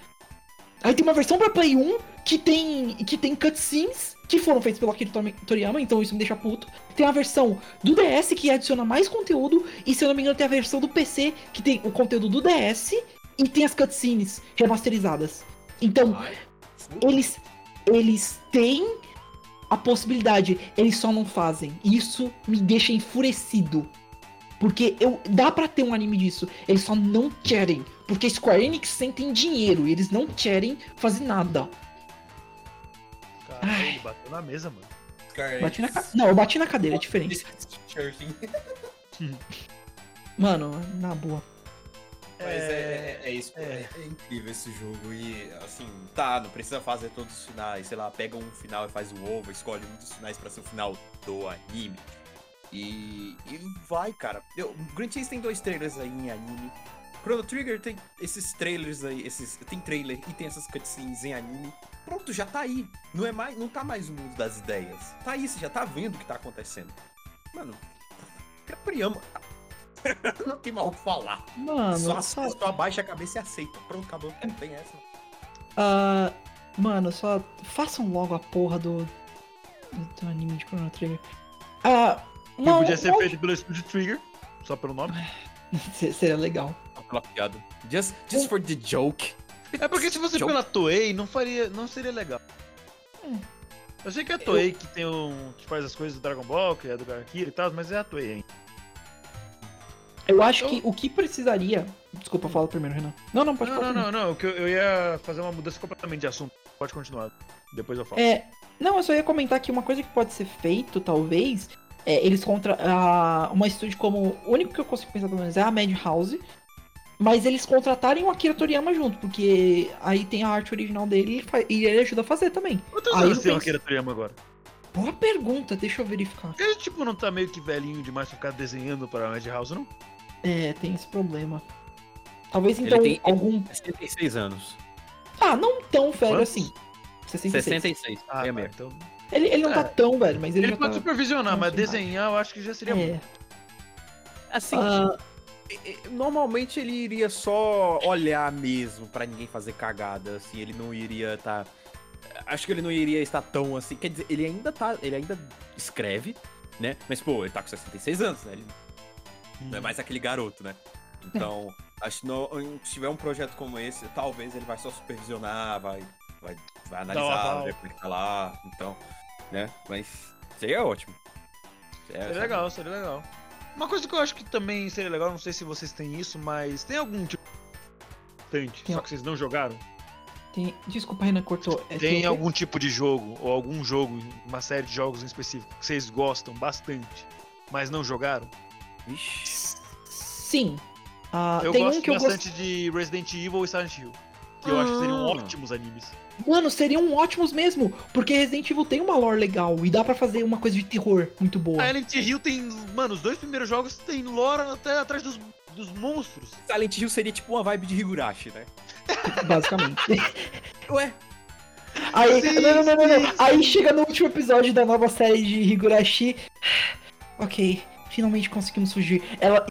Speaker 2: Aí tem uma versão pra Play 1 que tem, que tem cutscenes que foram feitos pelo Akira Tori- Toriyama, então isso me deixa puto. Tem a versão do DS que adiciona mais conteúdo, e se eu não me engano tem a versão do PC que tem o conteúdo do DS e tem as cutscenes remasterizadas. Então, eles, eles têm a possibilidade, eles só não fazem. E Isso me deixa enfurecido. Porque eu, dá pra ter um anime disso, eles só não querem. Porque Square Enix sentem dinheiro e eles não querem fazer nada.
Speaker 1: Caralho,
Speaker 2: Ai.
Speaker 1: ele bateu na mesa, mano.
Speaker 2: Bati na ca... Não, eu bati na cadeira, é diferente. *laughs* Mano, na boa.
Speaker 5: Mas é, é, é isso, é. é incrível esse jogo. E assim, tá, não precisa fazer todos os finais. Sei lá, pega um final e faz o ovo, escolhe um dos finais pra ser o final do anime. E, e vai, cara. Eu, Grand Chase tem dois trailers aí em anime. Chrono Trigger tem esses trailers aí, esses. Tem trailer e tem essas cutscenes em anime. Pronto, já tá aí. Não é mais, não tá mais o mundo das ideias. Tá aí, você já tá vendo o que tá acontecendo. Mano, Priyama. *laughs* não tem mal o que falar.
Speaker 2: Mano,
Speaker 5: Só,
Speaker 2: só,
Speaker 5: só abaixa a cabeça e aceita. Pronto, acabou. Não tem essa.
Speaker 2: ah, mano, só façam logo a porra do, do anime de Chrono Trigger. Ah,
Speaker 1: Que
Speaker 2: uma-
Speaker 1: podia ser feito pelo Studio Trigger, só pelo nome.
Speaker 2: Se- *laughs* Seria legal.
Speaker 5: Pela piada. Just, just for the joke.
Speaker 1: É porque se você
Speaker 5: Joke.
Speaker 1: pela Toei, não faria, não seria legal.
Speaker 2: Hum.
Speaker 1: Eu sei que é a Toei que tem um. que faz as coisas do Dragon Ball, que é do Akira e tal, mas é a Toei ainda.
Speaker 2: Eu acho que o que precisaria. Desculpa, fala primeiro, Renan. Não, não, pode
Speaker 1: Não,
Speaker 2: falar.
Speaker 1: não,
Speaker 2: primeiro.
Speaker 1: não, não. que eu, eu ia fazer uma mudança completamente de assunto. Pode continuar. Depois eu falo.
Speaker 2: É. Não, eu só ia comentar que uma coisa que pode ser feito, talvez, é eles contra. a- uma estúdio como. O único que eu consigo pensar pelo menos é a Madhouse. Mas eles contratarem o Akira Toriyama junto, porque aí tem a arte original dele e ele ajuda a fazer também.
Speaker 1: Quantos
Speaker 2: aí
Speaker 1: anos tem o Akira Toriyama agora?
Speaker 2: Boa pergunta, deixa eu verificar.
Speaker 1: Ele, tipo, não tá meio que velhinho demais pra ficar desenhando pra Madhouse, não?
Speaker 2: É, tem esse problema. Talvez
Speaker 5: Ele
Speaker 2: então
Speaker 5: tem-
Speaker 2: algum.
Speaker 5: 66 anos.
Speaker 2: Ah, não tão velho
Speaker 1: Quantos?
Speaker 2: assim. 66.
Speaker 5: 66.
Speaker 1: Ah,
Speaker 5: é
Speaker 1: tá, então...
Speaker 2: Ele, ele não
Speaker 1: É.
Speaker 2: tá tão velho, mas ele,
Speaker 1: Ele
Speaker 2: já
Speaker 1: pode
Speaker 2: tá.
Speaker 1: supervisionar,
Speaker 2: tá
Speaker 1: mas desenhar eu acho que já seria
Speaker 2: É.
Speaker 5: Assim, e- normalmente ele iria só olhar mesmo pra ninguém fazer cagada, assim, ele não iria tá acho que ele não iria estar tão assim, quer dizer, ele ainda tá, ele ainda escreve, né? Mas pô, ele tá com 66 anos, né? Ele não é mais aquele garoto, né? Então, *laughs* acho que no- se tiver um projeto como esse, talvez ele vai só supervisionar, vai vai, vai analisar, ver como é tá lá, então, né? Mas seria ótimo. É,
Speaker 1: Seria legal, seria legal. Uma coisa que eu acho que também seria legal, não sei se vocês têm isso, mas tem algum tipo importante,
Speaker 2: Tem
Speaker 1: só que vocês não jogaram?
Speaker 2: tem... Desculpa, Renan, cortou. É,
Speaker 1: Tem
Speaker 2: quê?
Speaker 1: algum tipo de jogo, ou algum jogo, uma série de jogos em específico, que vocês gostam bastante, mas não jogaram?
Speaker 5: Vixe.
Speaker 2: Sim. Ah,
Speaker 1: eu
Speaker 2: tem
Speaker 1: gosto
Speaker 2: um que eu gosto.
Speaker 1: bastante de Resident Evil e Silent Hill. Que eu acho que seriam
Speaker 5: Ah.
Speaker 1: ótimos animes.
Speaker 2: Mano, seriam ótimos mesmo, porque Resident Evil tem uma lore legal e dá pra fazer uma coisa de terror muito boa.
Speaker 1: A Silent Hill tem. Mano, os dois primeiros jogos tem lore até atrás dos, dos monstros.
Speaker 5: Silent Hill seria tipo uma vibe de Higurashi, né? *laughs*
Speaker 2: Basicamente. *laughs*
Speaker 5: Ué,
Speaker 2: Aí,
Speaker 1: Sim,
Speaker 2: não, não, não, não, não.
Speaker 1: sim,
Speaker 2: Aí chega no último episódio da nova série de Higurashi. *sighs* Ok, finalmente conseguimos fugir. Ela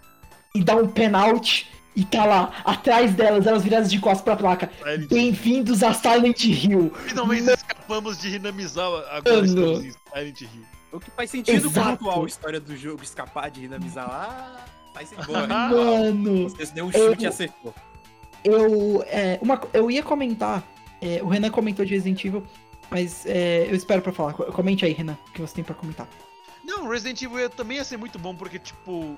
Speaker 2: e dá um penalti e tá lá, atrás delas, elas viradas de costas pra placa. Bem-vindos a Silent Hill.
Speaker 1: Finalmente escapamos de Hinamizawa, agora estamos em Silent Hill.
Speaker 5: o que faz sentido com a atual história do jogo escapar de Hinamizawa. Ah, faz sentido. Boa,
Speaker 2: Mano,
Speaker 5: Você deu um
Speaker 2: eu-
Speaker 5: chute e acertou.
Speaker 2: eu. É, uma, eu ia comentar. é, o Renan comentou de Resident Evil, mas é, eu espero pra falar. Co- Comente aí, Renan, o que você tem pra comentar.
Speaker 1: Não, Resident Evil também ia ser muito bom, porque, tipo,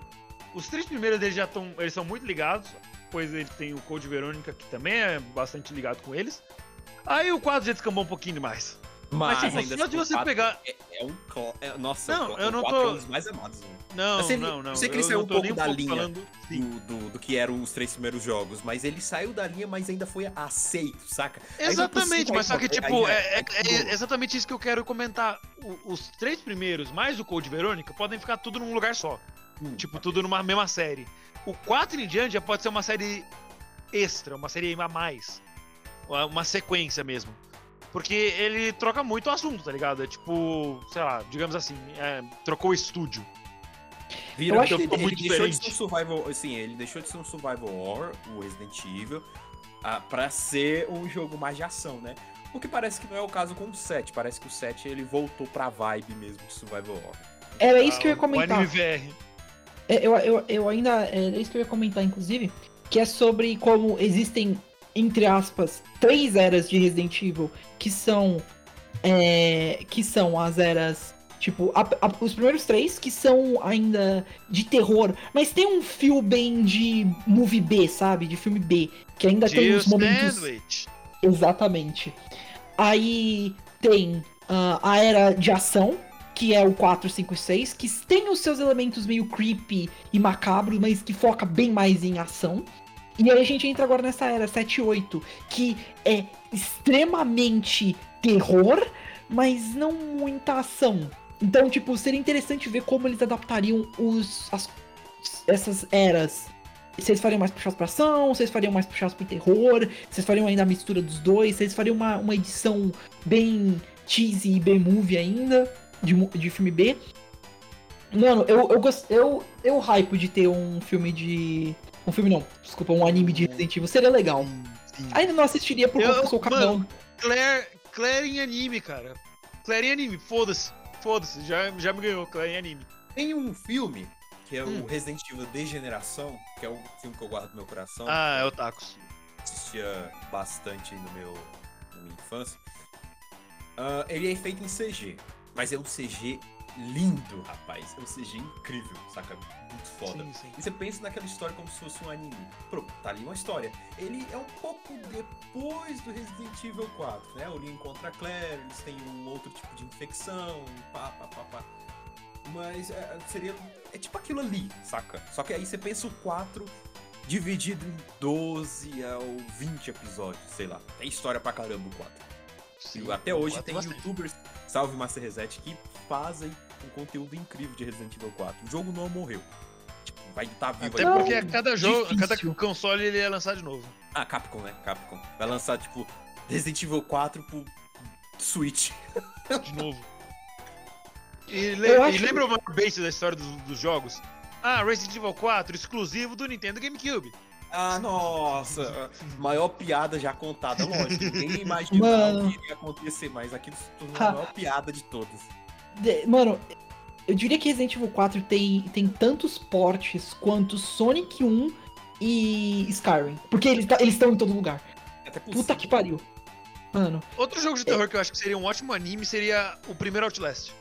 Speaker 1: os três primeiros deles já estão. Eles são muito ligados. Depois ele tem o Code Verônica, que também é bastante ligado com eles. Aí o 4 já descambou um pouquinho demais.
Speaker 5: Mas,
Speaker 1: tipo,
Speaker 5: ainda
Speaker 1: só de
Speaker 5: assim,
Speaker 1: você pegar.
Speaker 5: É, é um. cló- é- nossa,
Speaker 1: Não,
Speaker 5: o,
Speaker 1: eu não
Speaker 5: quatro
Speaker 1: tô-
Speaker 5: é um dos mais amados. né?
Speaker 1: Não,
Speaker 5: sei-
Speaker 1: não, não.
Speaker 5: eu sei que ele saiu um pouco
Speaker 1: um
Speaker 5: da
Speaker 1: pouco
Speaker 5: linha.
Speaker 1: falando.
Speaker 5: Do, do, do que eram os três primeiros jogos, mas ele saiu da linha, mas ainda foi aceito, saca? Pro
Speaker 1: Exatamente, mas só que,
Speaker 5: aí
Speaker 1: tipo, é, é- é exatamente isso que eu quero comentar. O- os três primeiros, mais o Code Verônica, podem ficar tudo num lugar só.
Speaker 5: Hum,
Speaker 1: Tipo, tudo numa mesma série. O 4 em diante já pode ser uma série extra, uma série a mais. Uma sequência mesmo. Porque ele troca muito o assunto, tá ligado? É tipo, sei lá, digamos assim, é, trocou o estúdio.
Speaker 5: Vira,
Speaker 2: Eu acho
Speaker 5: ele,
Speaker 1: que ficou
Speaker 5: ele
Speaker 1: muito
Speaker 5: deixou de ser um
Speaker 1: diferente.
Speaker 5: survival, assim, ele deixou de ser um survival horror, o Resident Evil, ah, pra ser um jogo mais de ação, né? O que parece que não é o caso com o 7, parece que o 7 ele voltou pra vibe mesmo de survival horror.
Speaker 2: Era isso que eu ia
Speaker 1: Ah, O
Speaker 2: comentar. É, Eu, eu, eu ainda. É isso que eu ia comentar, inclusive. Que é sobre como existem, entre aspas, três eras de Resident Evil que são. é, que são as eras. Tipo, a- a- os primeiros três que são ainda de terror, mas tem um fio bem de movie B, sabe? De filme B. Que ainda tem
Speaker 1: Jill
Speaker 2: os momentos.
Speaker 1: Sandwich.
Speaker 2: Exatamente. Aí tem ah, a era de ação, que é o 4, 5 e 6, que tem os seus elementos meio creepy e macabros, mas que foca bem mais em ação. E aí a gente entra agora nessa era 7 e 8, que é extremamente terror, mas não muita ação. Então, tipo, seria interessante ver como eles adaptariam os, as- essas eras. Vocês fariam mais puxados pra ação, vocês fariam mais puxados pro terror, vocês fariam ainda a mistura dos dois, vocês fariam uma, uma edição bem cheesy e B-movie ainda, de, de filme B. Mano, eu, eu, gost, eu, eu hypo de ter um filme de. Um filme não, desculpa, um anime de Resident Evil. Seria legal.
Speaker 1: Sim.
Speaker 2: Ainda não assistiria por conta que eu sou o capitão.
Speaker 1: mano, Claire, Claire em anime, cara. Claire em anime, foda-se. Foda-se, já, já me ganhou, Claire em anime.
Speaker 5: Tem um filme, que é
Speaker 1: Hum.
Speaker 5: o Resident Evil Degeneração, que é o filme que eu guardo no meu coração.
Speaker 1: Ah, é o Tacos.
Speaker 5: assistia bastante no meu, na minha infância. Ah, ele é feito em CG, mas é um CG lindo, rapaz. É um CG incrível, saca? Muito foda.
Speaker 1: Sim, sim.
Speaker 5: E você pensa naquela história como se fosse um anime. Pronto, tá ali uma história. Ele é um pouco depois do Resident Evil 4, né? O Leon encontra a Claire, eles têm um outro tipo de infecção, pá, pá, pá, pá. Mas é, seria. É tipo aquilo ali, saca? Só que aí você pensa o 4 dividido em 12 ou 20 episódios, sei lá. Tem história pra caramba o 4.
Speaker 1: Sim,
Speaker 5: E até hoje tem
Speaker 1: bastante.
Speaker 5: youtubers salve Master Reset, que fazem um conteúdo incrível de Resident Evil 4. O jogo não morreu. Tipo, vai estar vivo
Speaker 1: Até
Speaker 5: aí.
Speaker 1: porque a cada jogo, a cada console ele ia lançar de novo.
Speaker 5: Ah, Capcom, né? Capcom. Vai lançar, tipo, Resident Evil 4 pro Switch.
Speaker 1: De novo. E, le- e lembra o maior base da história dos, dos jogos? Ah, Resident Evil 4, exclusivo do Nintendo GameCube.
Speaker 5: Ah, nossa. Maior piada já contada, lógico. Ninguém *laughs* imaginava
Speaker 2: Mano.
Speaker 5: que iria acontecer, mas aquilo se tornou a maior piada de todas.
Speaker 2: De- Mano, eu diria que Resident Evil 4 tem, tem tantos portes quanto Sonic 1 e Skyrim. Porque eles tá- eles estão em todo lugar.
Speaker 5: É Até
Speaker 2: Puta que pariu. Mano,
Speaker 1: Outro jogo de terror que eu acho que seria um ótimo anime seria o primeiro Outlast.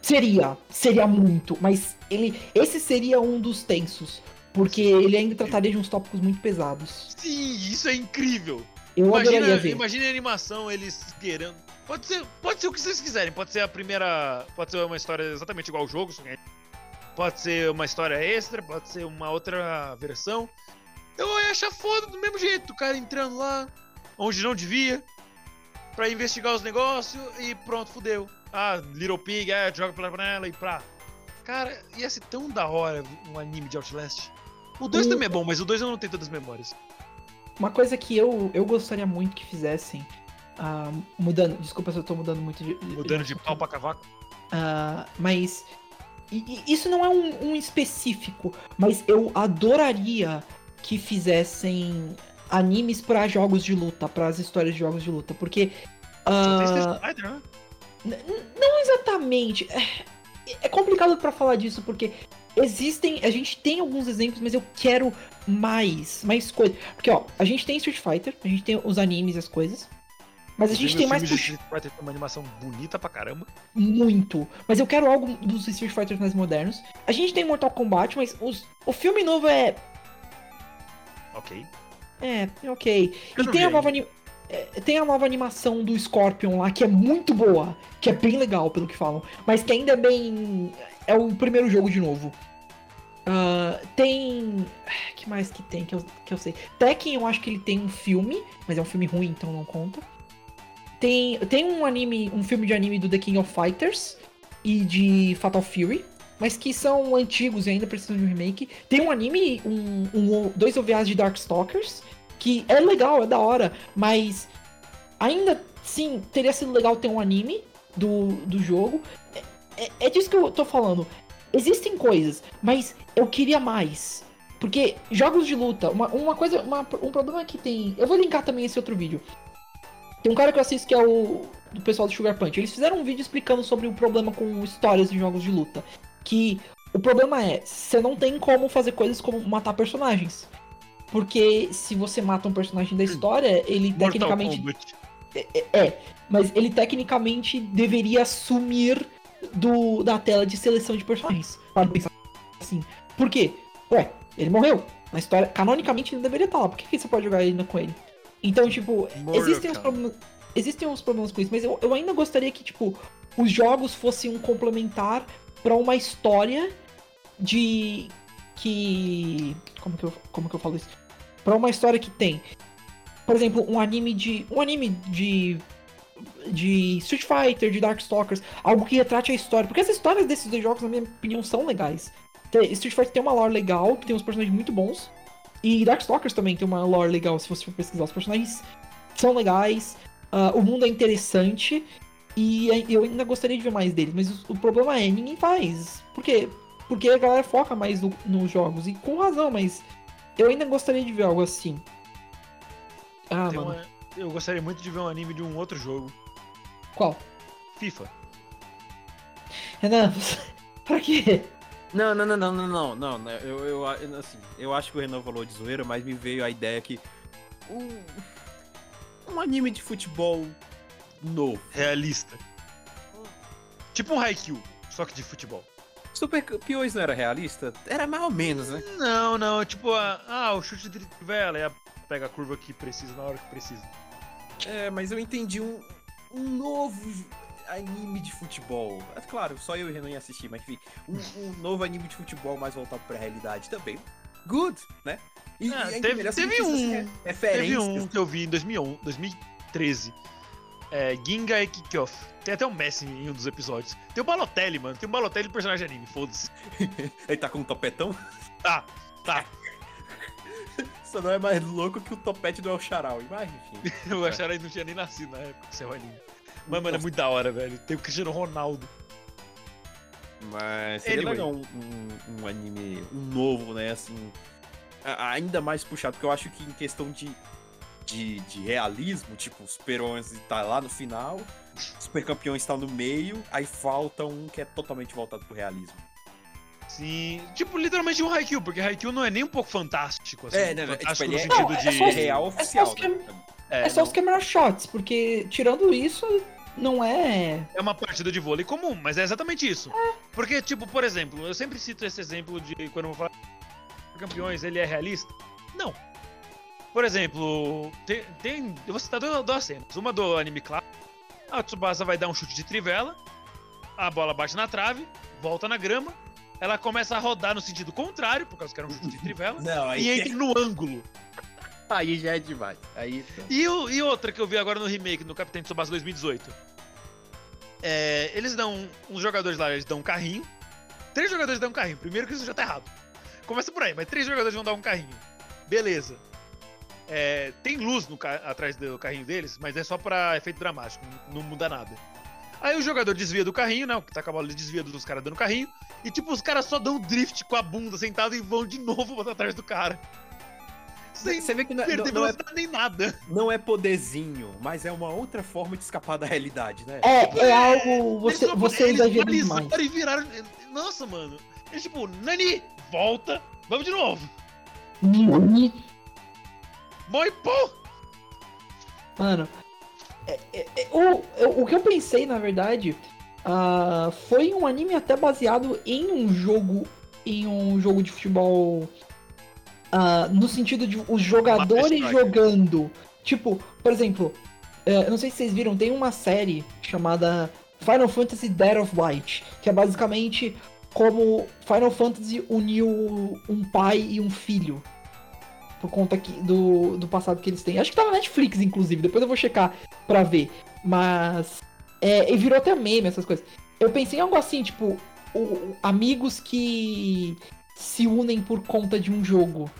Speaker 2: seria, seria muito, mas ele esse seria um dos tensos, porque ele ainda trataria de uns tópicos muito pesados.
Speaker 1: Sim, isso é incrível.
Speaker 2: Eu
Speaker 1: Imagina,
Speaker 2: ver.
Speaker 1: imagina a animação, eles querendo. Pode ser, pode ser o que vocês quiserem. Pode ser a primeira. Pode ser uma história exatamente igual ao jogo. Pode ser uma história extra, pode ser uma outra versão. Eu ia achar foda do mesmo jeito. O cara entrando lá, onde não devia, pra investigar os negócios e pronto, fudeu. Ah, Little Pig, é, joga pela panela e pra. Cara, ia ser tão da hora um anime de Outlast. O 2
Speaker 2: O-
Speaker 1: também é bom, mas o 2 eu não tenho tantas memórias.
Speaker 2: Uma coisa que eu, eu gostaria muito que fizessem, ah, mudando, desculpa se eu tô mudando muito de.
Speaker 1: Mudando de pau pra cavaco.
Speaker 2: Ah, mas e- e isso não é um, um específico, mas eu adoraria que fizessem animes pra jogos de luta, para as histórias de jogos de luta, porque
Speaker 1: Fighter, né?
Speaker 2: não exatamente. É, é complicado pra falar disso porque existem, a gente tem alguns exemplos, mas eu quero mais, mais coisas. Porque ó, a gente tem Street Fighter, a gente tem os animes, as coisas. Mas a gente
Speaker 1: Inclusive,
Speaker 2: tem mais puxa
Speaker 1: Street Fighter tem uma animação bonita pra caramba.
Speaker 2: muito. Mas eu quero algo dos Street Fighters mais modernos. A gente tem Mortal Kombat, mas os- o filme novo é.
Speaker 1: Ok.
Speaker 2: É, ok.
Speaker 1: Eu
Speaker 2: E tem a, nova
Speaker 1: ainda.
Speaker 2: ani- é, tem a nova animação do Scorpion lá, que é muito boa. Que é bem legal, pelo que falam. Mas que ainda é bem. É o primeiro jogo de novo. Ah, tem. que mais que tem que eu, que eu sei? Tekken, eu acho que ele tem um filme, mas é um filme ruim, então não conta. Tem, tem um anime, um filme de anime do The King of Fighters e de Fatal Fury, mas que são antigos e ainda precisam de um remake. Tem um anime, um, um- dois OVAs de Darkstalkers, que é legal, é da hora, mas ainda sim teria sido legal ter um anime do, do jogo. É, é- é disso que eu tô falando. Existem coisas, mas eu queria mais. Porque jogos de luta, uma, uma coisa, uma- um problema que tem. Eu vou linkar também esse outro vídeo. Tem um cara que eu assisto que é o do pessoal do Sugar Punch. Eles fizeram um vídeo explicando sobre o problema com histórias de jogos de luta. Que o problema é, você não tem como fazer coisas como matar personagens. Porque se você mata um personagem da história, ele
Speaker 1: Mortal
Speaker 2: tecnicamente
Speaker 1: Kombat.
Speaker 2: é, mas ele tecnicamente deveria sumir do, da tela de seleção de personagens. Para pensar assim. Por quê? Ué, ele morreu. Na história, canonicamente ele deveria estar lá. Por que, que você pode jogar ainda com ele? Então, tipo,
Speaker 1: Mortal
Speaker 2: existem uns problemas. Existem uns problemas com isso, mas eu, eu ainda gostaria que, tipo, os jogos fossem um complementar pra uma história de. que. Como que eu, como que eu falo isso? Pra uma história que tem por exemplo, um anime de. Um anime de. De Street Fighter, de Darkstalkers, algo que retrate a história. Porque as histórias desses dois jogos, na minha opinião, são legais. Street Fighter tem uma lore legal, que tem uns personagens muito bons. E Darkstalkers também tem uma lore legal, se você for pesquisar. Os personagens são legais, ah, o mundo é interessante. E ai- eu ainda gostaria de ver mais deles. Mas o, o problema é, ninguém faz. Por quê? Porque a galera foca mais no- nos jogos. E com razão, mas eu ainda gostaria de ver algo assim. Ah,
Speaker 1: Tem
Speaker 2: mano.
Speaker 1: uma- Eu gostaria muito de ver um anime de um outro jogo.
Speaker 2: Qual?
Speaker 1: FIFA.
Speaker 2: Renan, *laughs* pra quê?
Speaker 5: Não, não, não, não, não, não, não, né, Eu, eu, assim, eu acho que o Renan falou de zoeira, mas me veio a ideia que um, um anime de futebol novo.
Speaker 1: Realista. Tipo um Haikyuu, só que de futebol.
Speaker 5: Super Campeões não era realista? Era mais ou menos, né?
Speaker 1: Não, não, tipo, ah, ah, o chute de trivela, e a- pega a curva que precisa na hora que precisa.
Speaker 5: É, mas eu entendi um, um novo anime de futebol. É claro, só eu e o Renan ia assistir, mas enfim, um, um novo anime de futebol mais voltado pra realidade também. Good, né? E,
Speaker 1: Ah,
Speaker 5: e
Speaker 1: teve-
Speaker 5: se
Speaker 1: teve um. Teve um que eu vi em 2001, 2013, é, Ginga e Kickoff. Tem até o Messi em um dos episódios. Tem o Balotelli, mano. Tem o Balotelli personagem anime, foda-se. *laughs*
Speaker 5: Ele tá com um topetão?
Speaker 1: Tá, tá. *laughs*
Speaker 5: Só não é mais louco que o topete do El Charal. Mas enfim.
Speaker 1: Eu acharam que não tinha nem nascido na época o anime. Mas, mano, é muito da hora, velho. Tem o Cristiano Ronaldo.
Speaker 5: Mas seria
Speaker 1: Anyway.
Speaker 5: legal um, um- um anime um novo, né? Assim. ainda mais puxado, porque eu acho que em questão de, de, de realismo, tipo, o Super 11 tá lá no final, o Super Campeões tá no meio, aí falta um que é totalmente voltado pro realismo.
Speaker 1: Sim. Tipo, literalmente um Haikyuu, porque Haikyuu não é nem um pouco fantástico, assim.
Speaker 5: É, né,
Speaker 1: Fantástico
Speaker 5: tipo,
Speaker 1: no
Speaker 5: é-
Speaker 1: sentido
Speaker 2: é
Speaker 1: de.
Speaker 2: só-
Speaker 5: real
Speaker 2: é
Speaker 5: oficial.
Speaker 2: só os
Speaker 5: né?
Speaker 2: É, só os camera shots, porque tirando isso, não é.
Speaker 1: É uma partida de vôlei comum, mas é exatamente isso. Porque, tipo, por exemplo, eu sempre cito esse exemplo de quando eu vou falar campeões, ele é realista? Não. Por exemplo, tem. tem eu vou citar duas, duas cenas. Uma do anime clássico. A Tsubasa vai dar um chute de trivela, a bola bate na trave, volta na grama, ela começa a rodar no sentido contrário, por causa que era um chute de trivela, *laughs*
Speaker 5: Não,
Speaker 1: e
Speaker 5: aí,
Speaker 1: entra no ângulo.
Speaker 5: aí já é demais. Aí
Speaker 1: E, o- e outra que eu vi agora no remake, no Capitão Tsubasa 2018. É, eles dão. Uns jogadores lá, eles dão um carrinho. Três jogadores dão um carrinho. Primeiro que isso já tá errado. Começa por aí, mas três jogadores vão dar um carrinho. Beleza. É, tem luz no atrás do carrinho deles, mas é só pra efeito dramático, não, não muda nada. Aí o jogador desvia do carrinho, né? O que tá com a bola ele desvia dos caras dando carrinho. E tipo, os caras só dão drift com a bunda sentado e vão de novo *laughs* pra trás do cara. Sem
Speaker 5: Você vê que não é,
Speaker 1: perder
Speaker 5: não, não é,
Speaker 1: nem nada.
Speaker 5: não é poderzinho, mas é uma outra forma de escapar da realidade, né?
Speaker 2: É, é algo. Você,
Speaker 1: Eles
Speaker 2: você
Speaker 1: eles
Speaker 2: exagera demais.
Speaker 1: e viraram. Nossa, mano. Eles tipo, Nani, volta, vamos de novo.
Speaker 2: Nani?
Speaker 1: Moi, pô!
Speaker 2: Mano, é- é- é- o, eu- o que eu pensei, na verdade, ah, foi um anime até baseado em um jogo. Em um jogo de futebol. ah, no sentido de os jogadores jogando. Tipo, por exemplo, eu não sei se vocês viram, tem uma série chamada Final Fantasy Dead of Light, que é basicamente como Final Fantasy uniu um pai e um filho. Por conta que, do, do passado que eles têm. Acho que tá na Netflix, inclusive. Depois eu vou checar pra ver. Mas. É, e virou até meme, essas coisas. Eu pensei em algo assim, tipo, o- amigos que se unem por conta de um jogo.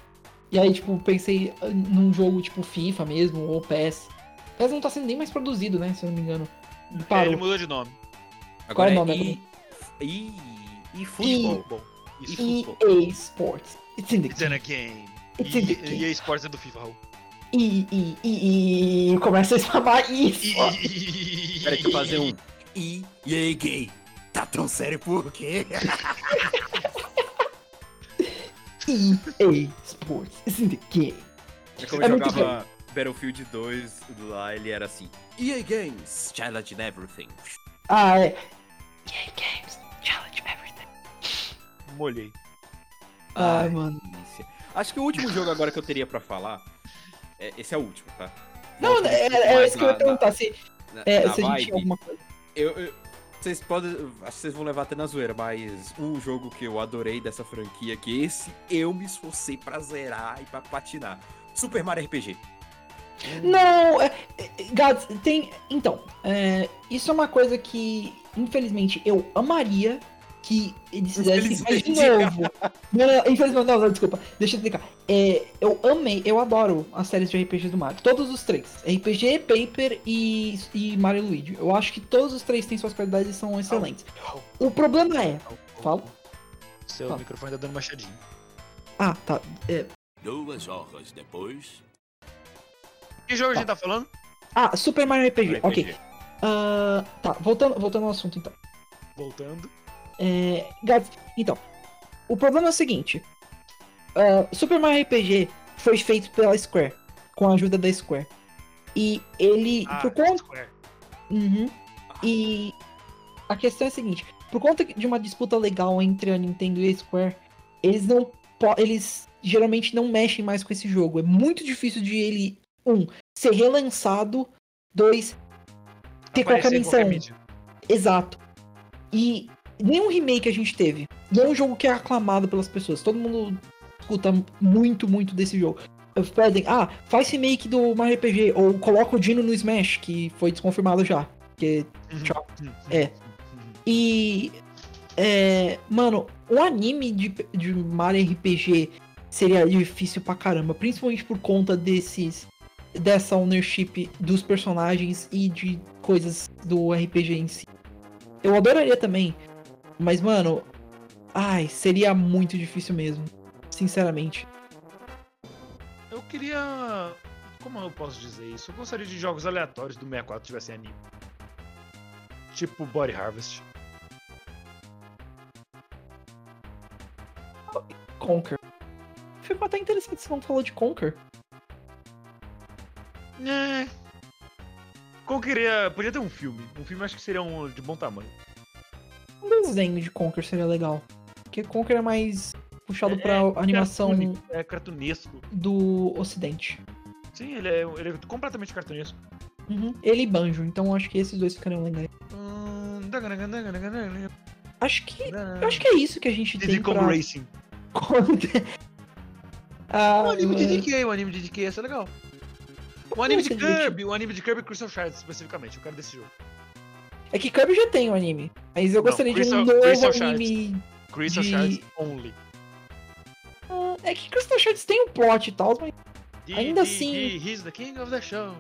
Speaker 2: E aí, tipo, pensei num jogo tipo FIFA mesmo, ou PES. PES não tá sendo nem mais produzido, né? Se eu não me engano. Ele
Speaker 1: É,
Speaker 2: Parou.
Speaker 1: ele mudou de nome.
Speaker 5: Agora
Speaker 2: Qual é o nome?
Speaker 5: E, e, e futebol. E futebol.
Speaker 2: Sports. It's in the
Speaker 1: it's in a
Speaker 2: game.
Speaker 1: E, e a Sports é do FIFA, Raul.
Speaker 2: E, e, e, e, começa a spamar isso.
Speaker 5: Peraí, deixa eu fazer um. E, e aí, gay? Tá tão sério por quê? *laughs*
Speaker 2: EA Sports. It's in the game.
Speaker 5: É como
Speaker 2: É
Speaker 5: eu jogava Battlefield 2 lá, ele era assim. EA Games, challenge in everything.
Speaker 2: Ah, é. EA Games. Challenge everything.
Speaker 1: Molhei.
Speaker 2: Ai, mano.
Speaker 5: delícia. Acho que o último jogo agora que eu teria pra falar. é- esse é o último, tá?
Speaker 2: Não,
Speaker 5: um
Speaker 2: é, é isso que eu ia
Speaker 5: na-
Speaker 2: perguntar. Se,
Speaker 5: na-
Speaker 2: é,
Speaker 5: na
Speaker 2: se a gente
Speaker 5: vibe.
Speaker 2: tinha alguma coisa.
Speaker 5: Eu, eu- vocês podem. Acho que vocês vão levar até na zoeira, mas um jogo que eu adorei dessa franquia, que esse eu me esforcei pra zerar e pra patinar. Super Mario RPG.
Speaker 2: Não, é, é, Gads, tem. Então, é, isso é uma coisa que, infelizmente, eu amaria que eles fizessem, mas de novo. Não, não, infelizmente, não, não, desculpa. Deixa eu explicar. É, eu amei, eu adoro as séries de RPG do Mario. Todos os três. RPG, Paper e, e Mario Luigi. Eu acho que todos os três têm suas qualidades e são excelentes. O problema é. Fala.
Speaker 1: Seu
Speaker 2: Fala.
Speaker 1: microfone tá dando machadinho.
Speaker 2: Ah, tá. É,
Speaker 6: Duas horas depois.
Speaker 1: Que jogo a gente tá falando?
Speaker 2: ah, Super Mario RPG.
Speaker 5: Mario
Speaker 2: Ok.
Speaker 5: RPG.
Speaker 2: Ah, tá, voltando, voltando ao assunto então.
Speaker 1: Voltando.
Speaker 2: É, então, o problema é o seguinte: ah, Super Mario RPG foi feito pela Square, com a ajuda da Square. E ele,
Speaker 1: Ah,
Speaker 2: por conta.
Speaker 1: Square.
Speaker 2: Uhum. e a questão é a seguinte: por conta de uma disputa legal entre a Nintendo e a Square, eles não. Eles geralmente não mexem mais com esse jogo. É muito difícil de ele, um, ser relançado, dois, ter qualquer
Speaker 1: Aparecer em
Speaker 2: menção.
Speaker 1: mídia.
Speaker 2: Exato. E nenhum remake a gente teve. E é um jogo que é aclamado pelas pessoas. Todo mundo escuta muito, muito desse jogo. pedem, ah, faz remake do Mario RPG, ou coloca o Dino no Smash, que foi desconfirmado já. Porque, tchau. É. E. É, mano, o anime de, de Mario RPG seria difícil pra caramba, principalmente por conta desses. dessa ownership dos personagens e de coisas do RPG em si. Eu adoraria também, mas, mano, ai, seria muito difícil mesmo. Sinceramente.
Speaker 1: Eu queria. Como eu posso dizer isso? Eu gostaria de jogos aleatórios do 64 tivessem anime. Tipo Body Harvest.
Speaker 2: Conker. Ficou até interessante se não falou de Conker.
Speaker 1: É. Queria. Podia ter um filme. Um filme acho que seria um de bom tamanho.
Speaker 2: Um desenho de Conker seria legal. Porque Conker é mais puxado pra
Speaker 1: É,
Speaker 2: animação
Speaker 1: É cartunesco.
Speaker 2: do ocidente.
Speaker 1: Sim, ele é, ele é completamente cartunesco.
Speaker 2: Uhum. Ele e Banjo, então acho que esses dois ficariam legais.
Speaker 1: Hum,
Speaker 2: Acho que. Acho que é isso que a gente
Speaker 1: Diddy
Speaker 2: tem
Speaker 1: Kong
Speaker 2: pra...
Speaker 1: Racing. *laughs*
Speaker 2: ah,
Speaker 1: O anime de DK, o anime de DK ia ser legal. O anime de
Speaker 2: divertido.
Speaker 1: Kirby, o anime de Kirby Crystal Shards, especificamente. Eu quero desse jogo.
Speaker 2: É que Kirby já tem o anime. Mas eu
Speaker 1: Não,
Speaker 2: gostaria de
Speaker 1: Crystal-
Speaker 2: um novo
Speaker 1: Crystal
Speaker 2: anime.
Speaker 1: Crystal
Speaker 2: De-
Speaker 1: Shards Only.
Speaker 2: Ah, é que Crystal Shards tem um plot e tal, mas
Speaker 1: De,
Speaker 2: Ainda
Speaker 1: de-
Speaker 2: assim-
Speaker 1: de He's the King of the Show.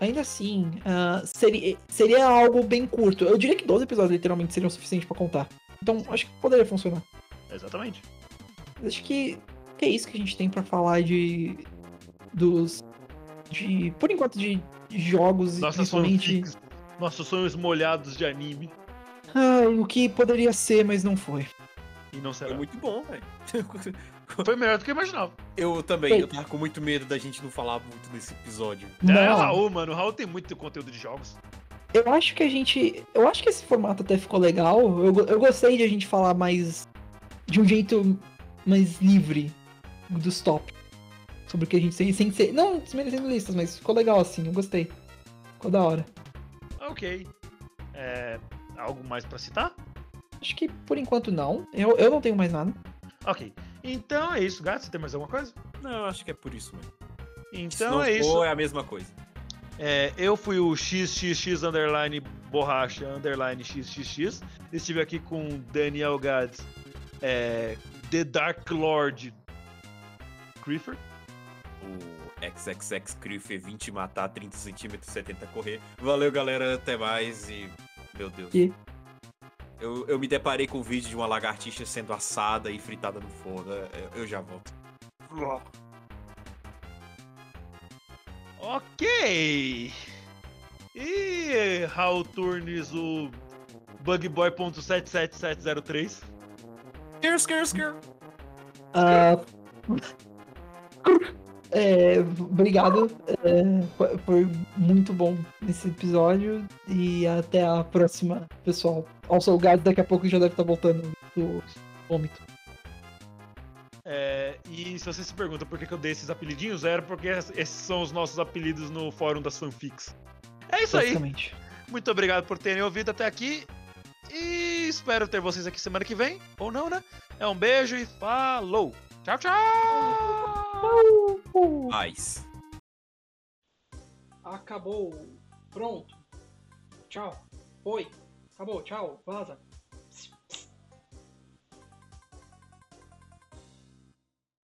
Speaker 2: ainda assim, ah, seria, seria algo bem curto. Eu diria que 12 episódios literalmente seriam o suficiente pra contar. Então acho que poderia funcionar.
Speaker 1: Exatamente.
Speaker 2: Acho que, que é isso que a gente tem pra falar de. Dos. De. Por enquanto, de jogos e
Speaker 1: Nossas
Speaker 2: principalmente.
Speaker 1: fanfics, nossos sonhos molhados de anime.
Speaker 2: Ai, o que poderia ser, mas não foi.
Speaker 1: E não será.
Speaker 5: Foi muito bom, velho. *laughs*
Speaker 1: Foi melhor do que eu imaginava.
Speaker 5: Eu também,
Speaker 2: Foi.
Speaker 5: eu tava com muito medo da gente não falar muito nesse episódio.
Speaker 1: É, o
Speaker 2: Não.
Speaker 1: Raul, mano. O Raul tem muito conteúdo de jogos.
Speaker 2: Eu acho que a gente. Eu acho que esse formato até ficou legal. Eu, eu gostei de a gente falar mais. De um jeito mais livre dos top. Sobre o que a gente tem, sem ser. Não desmerecendo listas, mas ficou legal assim. Eu gostei. Ficou da hora.
Speaker 1: Ok. É, algo mais pra citar?
Speaker 2: Acho que por enquanto não. Eu, eu não tenho mais nada.
Speaker 1: Ok. Então é isso, gato. Você tem mais alguma coisa?
Speaker 5: Não, eu acho que é por isso mesmo. Se
Speaker 1: Então
Speaker 5: não
Speaker 1: é isso.
Speaker 5: for, é a mesma coisa.
Speaker 1: É, eu fui o XXX underline borracha underline XXX. Estive aqui com Daniel Gads, é, The Dark Lord Creeper.
Speaker 5: O XXX Criff 20 matar, 30 centímetros, 70 correr. Valeu, galera. Até mais e. Meu Deus.
Speaker 2: E?
Speaker 5: Eu, eu me deparei com o vídeo de uma lagartixa sendo assada e fritada no forno. Eu, eu já volto.
Speaker 1: Ok. E Raul Turnes, o Bugboy.77703.
Speaker 5: Skr, skr, skr.
Speaker 2: Ah, é, obrigado. é, foi- muito bom esse episódio. E até a próxima, pessoal. Also, o Gado daqui a pouco já deve estar voltando do vômito.
Speaker 1: É, e se você se pergunta por que, eu dei esses apelidinhos, era porque esses são os nossos apelidos no fórum das fanfics. É isso aí. Muito obrigado por terem ouvido até aqui. E espero ter vocês aqui semana que vem. Ou não, né? É um beijo e falou! Tchau, tchau!
Speaker 5: Mais.
Speaker 2: Acabou. Pronto. Tchau. Foi. Acabou. Tchau. Vaza.